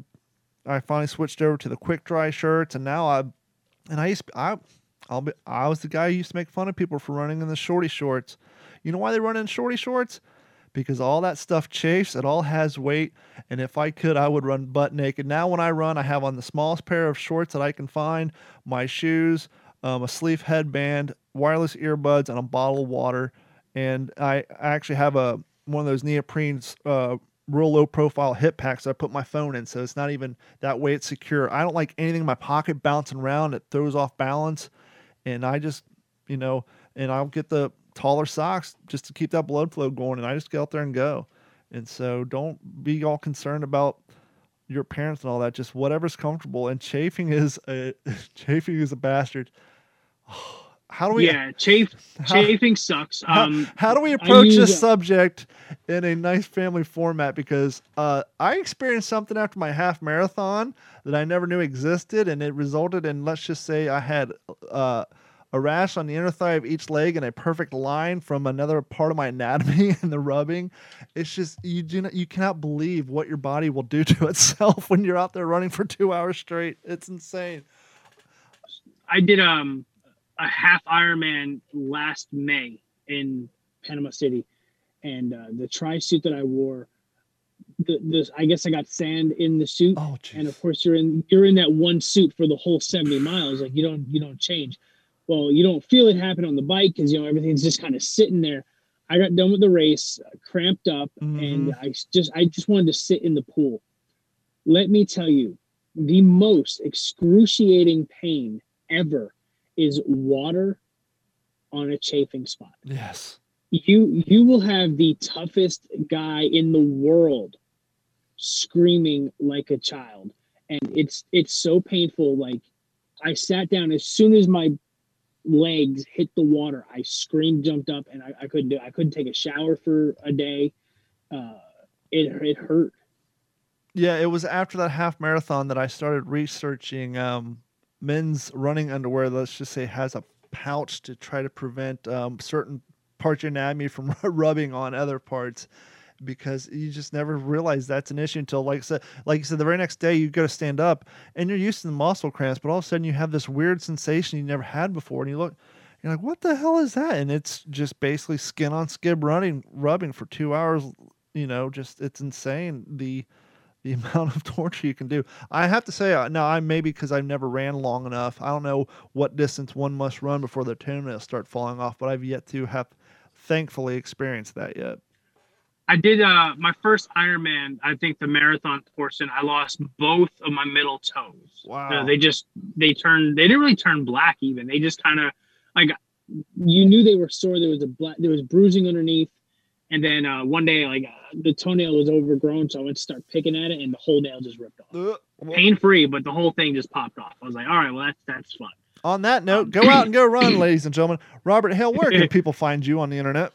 I finally switched over to the quick dry shirts, and now I, and I used I, I'll be, I was the guy who used to make fun of people for running in the shorty shorts. You know why they run in shorty shorts? Because all that stuff chafes, it all has weight, and if I could, I would run butt naked. Now, when I run, I have on the smallest pair of shorts that I can find, my shoes, um, a sleeve headband, wireless earbuds, and a bottle of water. And I, actually have a one of those neoprene uh, real low profile hip packs I put my phone in, so it's not even that way it's secure. I don't like anything in my pocket bouncing around, it throws off balance. And I just, you know, and I'll get the taller socks just to keep that blood flow going and I just get out there and go. And so don't be all concerned about your parents and all that. Just whatever's comfortable. And chafing is a chafing is a bastard. Oh, how do we yeah chafe, chafing sucks um how, how do we approach this subject in a nice family format because uh i experienced something after my half marathon that i never knew existed and it resulted in let's just say i had uh a rash on the inner thigh of each leg and a perfect line from another part of my anatomy and the rubbing. It's just you do not you cannot believe what your body will do to itself when you're out there running for two hours straight. It's insane. I did um a half Ironman last May in Panama City, and uh, the tri suit that I wore, the, the I guess I got sand in the suit, oh, and of course you're in you're in that one suit for the whole seventy miles. Like you don't you don't change. Well, you don't feel it happen on the bike because you know everything's just kind of sitting there. I got done with the race, uh, cramped up, mm-hmm. and I just I just wanted to sit in the pool. Let me tell you, the most excruciating pain ever is water on a chafing spot. Yes. You you will have the toughest guy in the world screaming like a child. And it's it's so painful. Like I sat down as soon as my legs hit the water, I screamed, jumped up, and I, I couldn't do I couldn't take a shower for a day. Uh, it it hurt. Yeah, it was after that half marathon that I started researching um, men's running underwear, let's just say, has a pouch to try to prevent um, certain parts of your anatomy from rubbing on other parts because you just never realize that's an issue until like I said like you said the very next day you go to stand up and you're used to the muscle cramps but all of a sudden you have this weird sensation you never had before and you look you're like what the hell is that and it's just basically skin on skin running rubbing for two hours you know just it's insane the the amount of torture you can do. I have to say, uh, now I maybe because I've never ran long enough. I don't know what distance one must run before the toenails start falling off, but I've yet to have, thankfully, experienced that yet. I did uh, my first Ironman. I think the marathon portion. I lost both of my middle toes. Wow! Uh, they just they turned. They didn't really turn black. Even they just kind of like you knew they were sore. There was a black. There was bruising underneath and then uh, one day, like uh, the toenail was overgrown, so I went to start picking at it, and the whole nail just ripped off. Pain free, but the whole thing just popped off. I was like, all right, well that's that's fun. On that note, um, go out and go run, ladies and gentlemen. Robert Hale, where can people find you on the internet?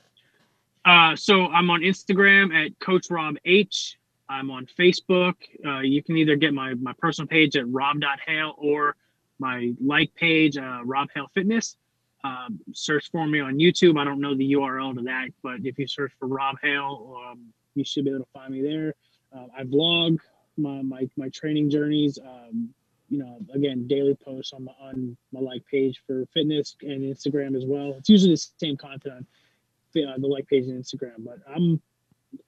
Uh, so I'm on Instagram at Coach Rob H. I'm on Facebook. Uh, you can either get my my personal page at rob.hale or my like page, uh, Rob Hale Fitness. Um, search for me on YouTube. I don't know the URL to that, but if you search for Rob Hale, um, you should be able to find me there. Uh, I vlog my, my my training journeys. Um, you know, again, daily posts on my on my like page for fitness and Instagram as well. It's usually the same content on uh, the like page and Instagram, but I'm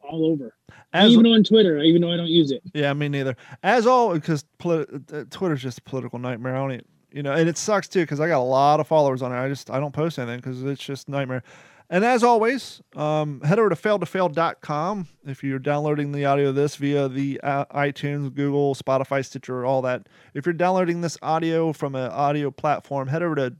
all over. As, even on Twitter, even though I don't use it. Yeah, me neither. As always, because politi- uh, Twitter's just a political nightmare. I don't, even, you know, and it sucks too because I got a lot of followers on it. I just I don't post anything because it's just nightmare. And as always, um, head over to fail2fail.com if you're downloading the audio of this via the uh, iTunes, Google, Spotify, Stitcher, all that. If you're downloading this audio from an audio platform, head over to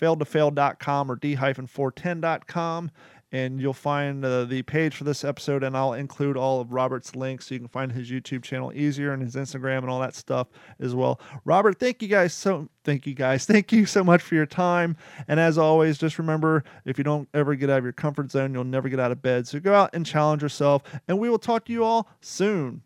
fail2fail.com or d-410.com and you'll find uh, the page for this episode and i'll include all of robert's links so you can find his youtube channel easier and his instagram and all that stuff as well. Robert thank you guys so thank you guys. Thank you so much for your time. And as always just remember if you don't ever get out of your comfort zone you'll never get out of bed. So go out and challenge yourself and we will talk to you all soon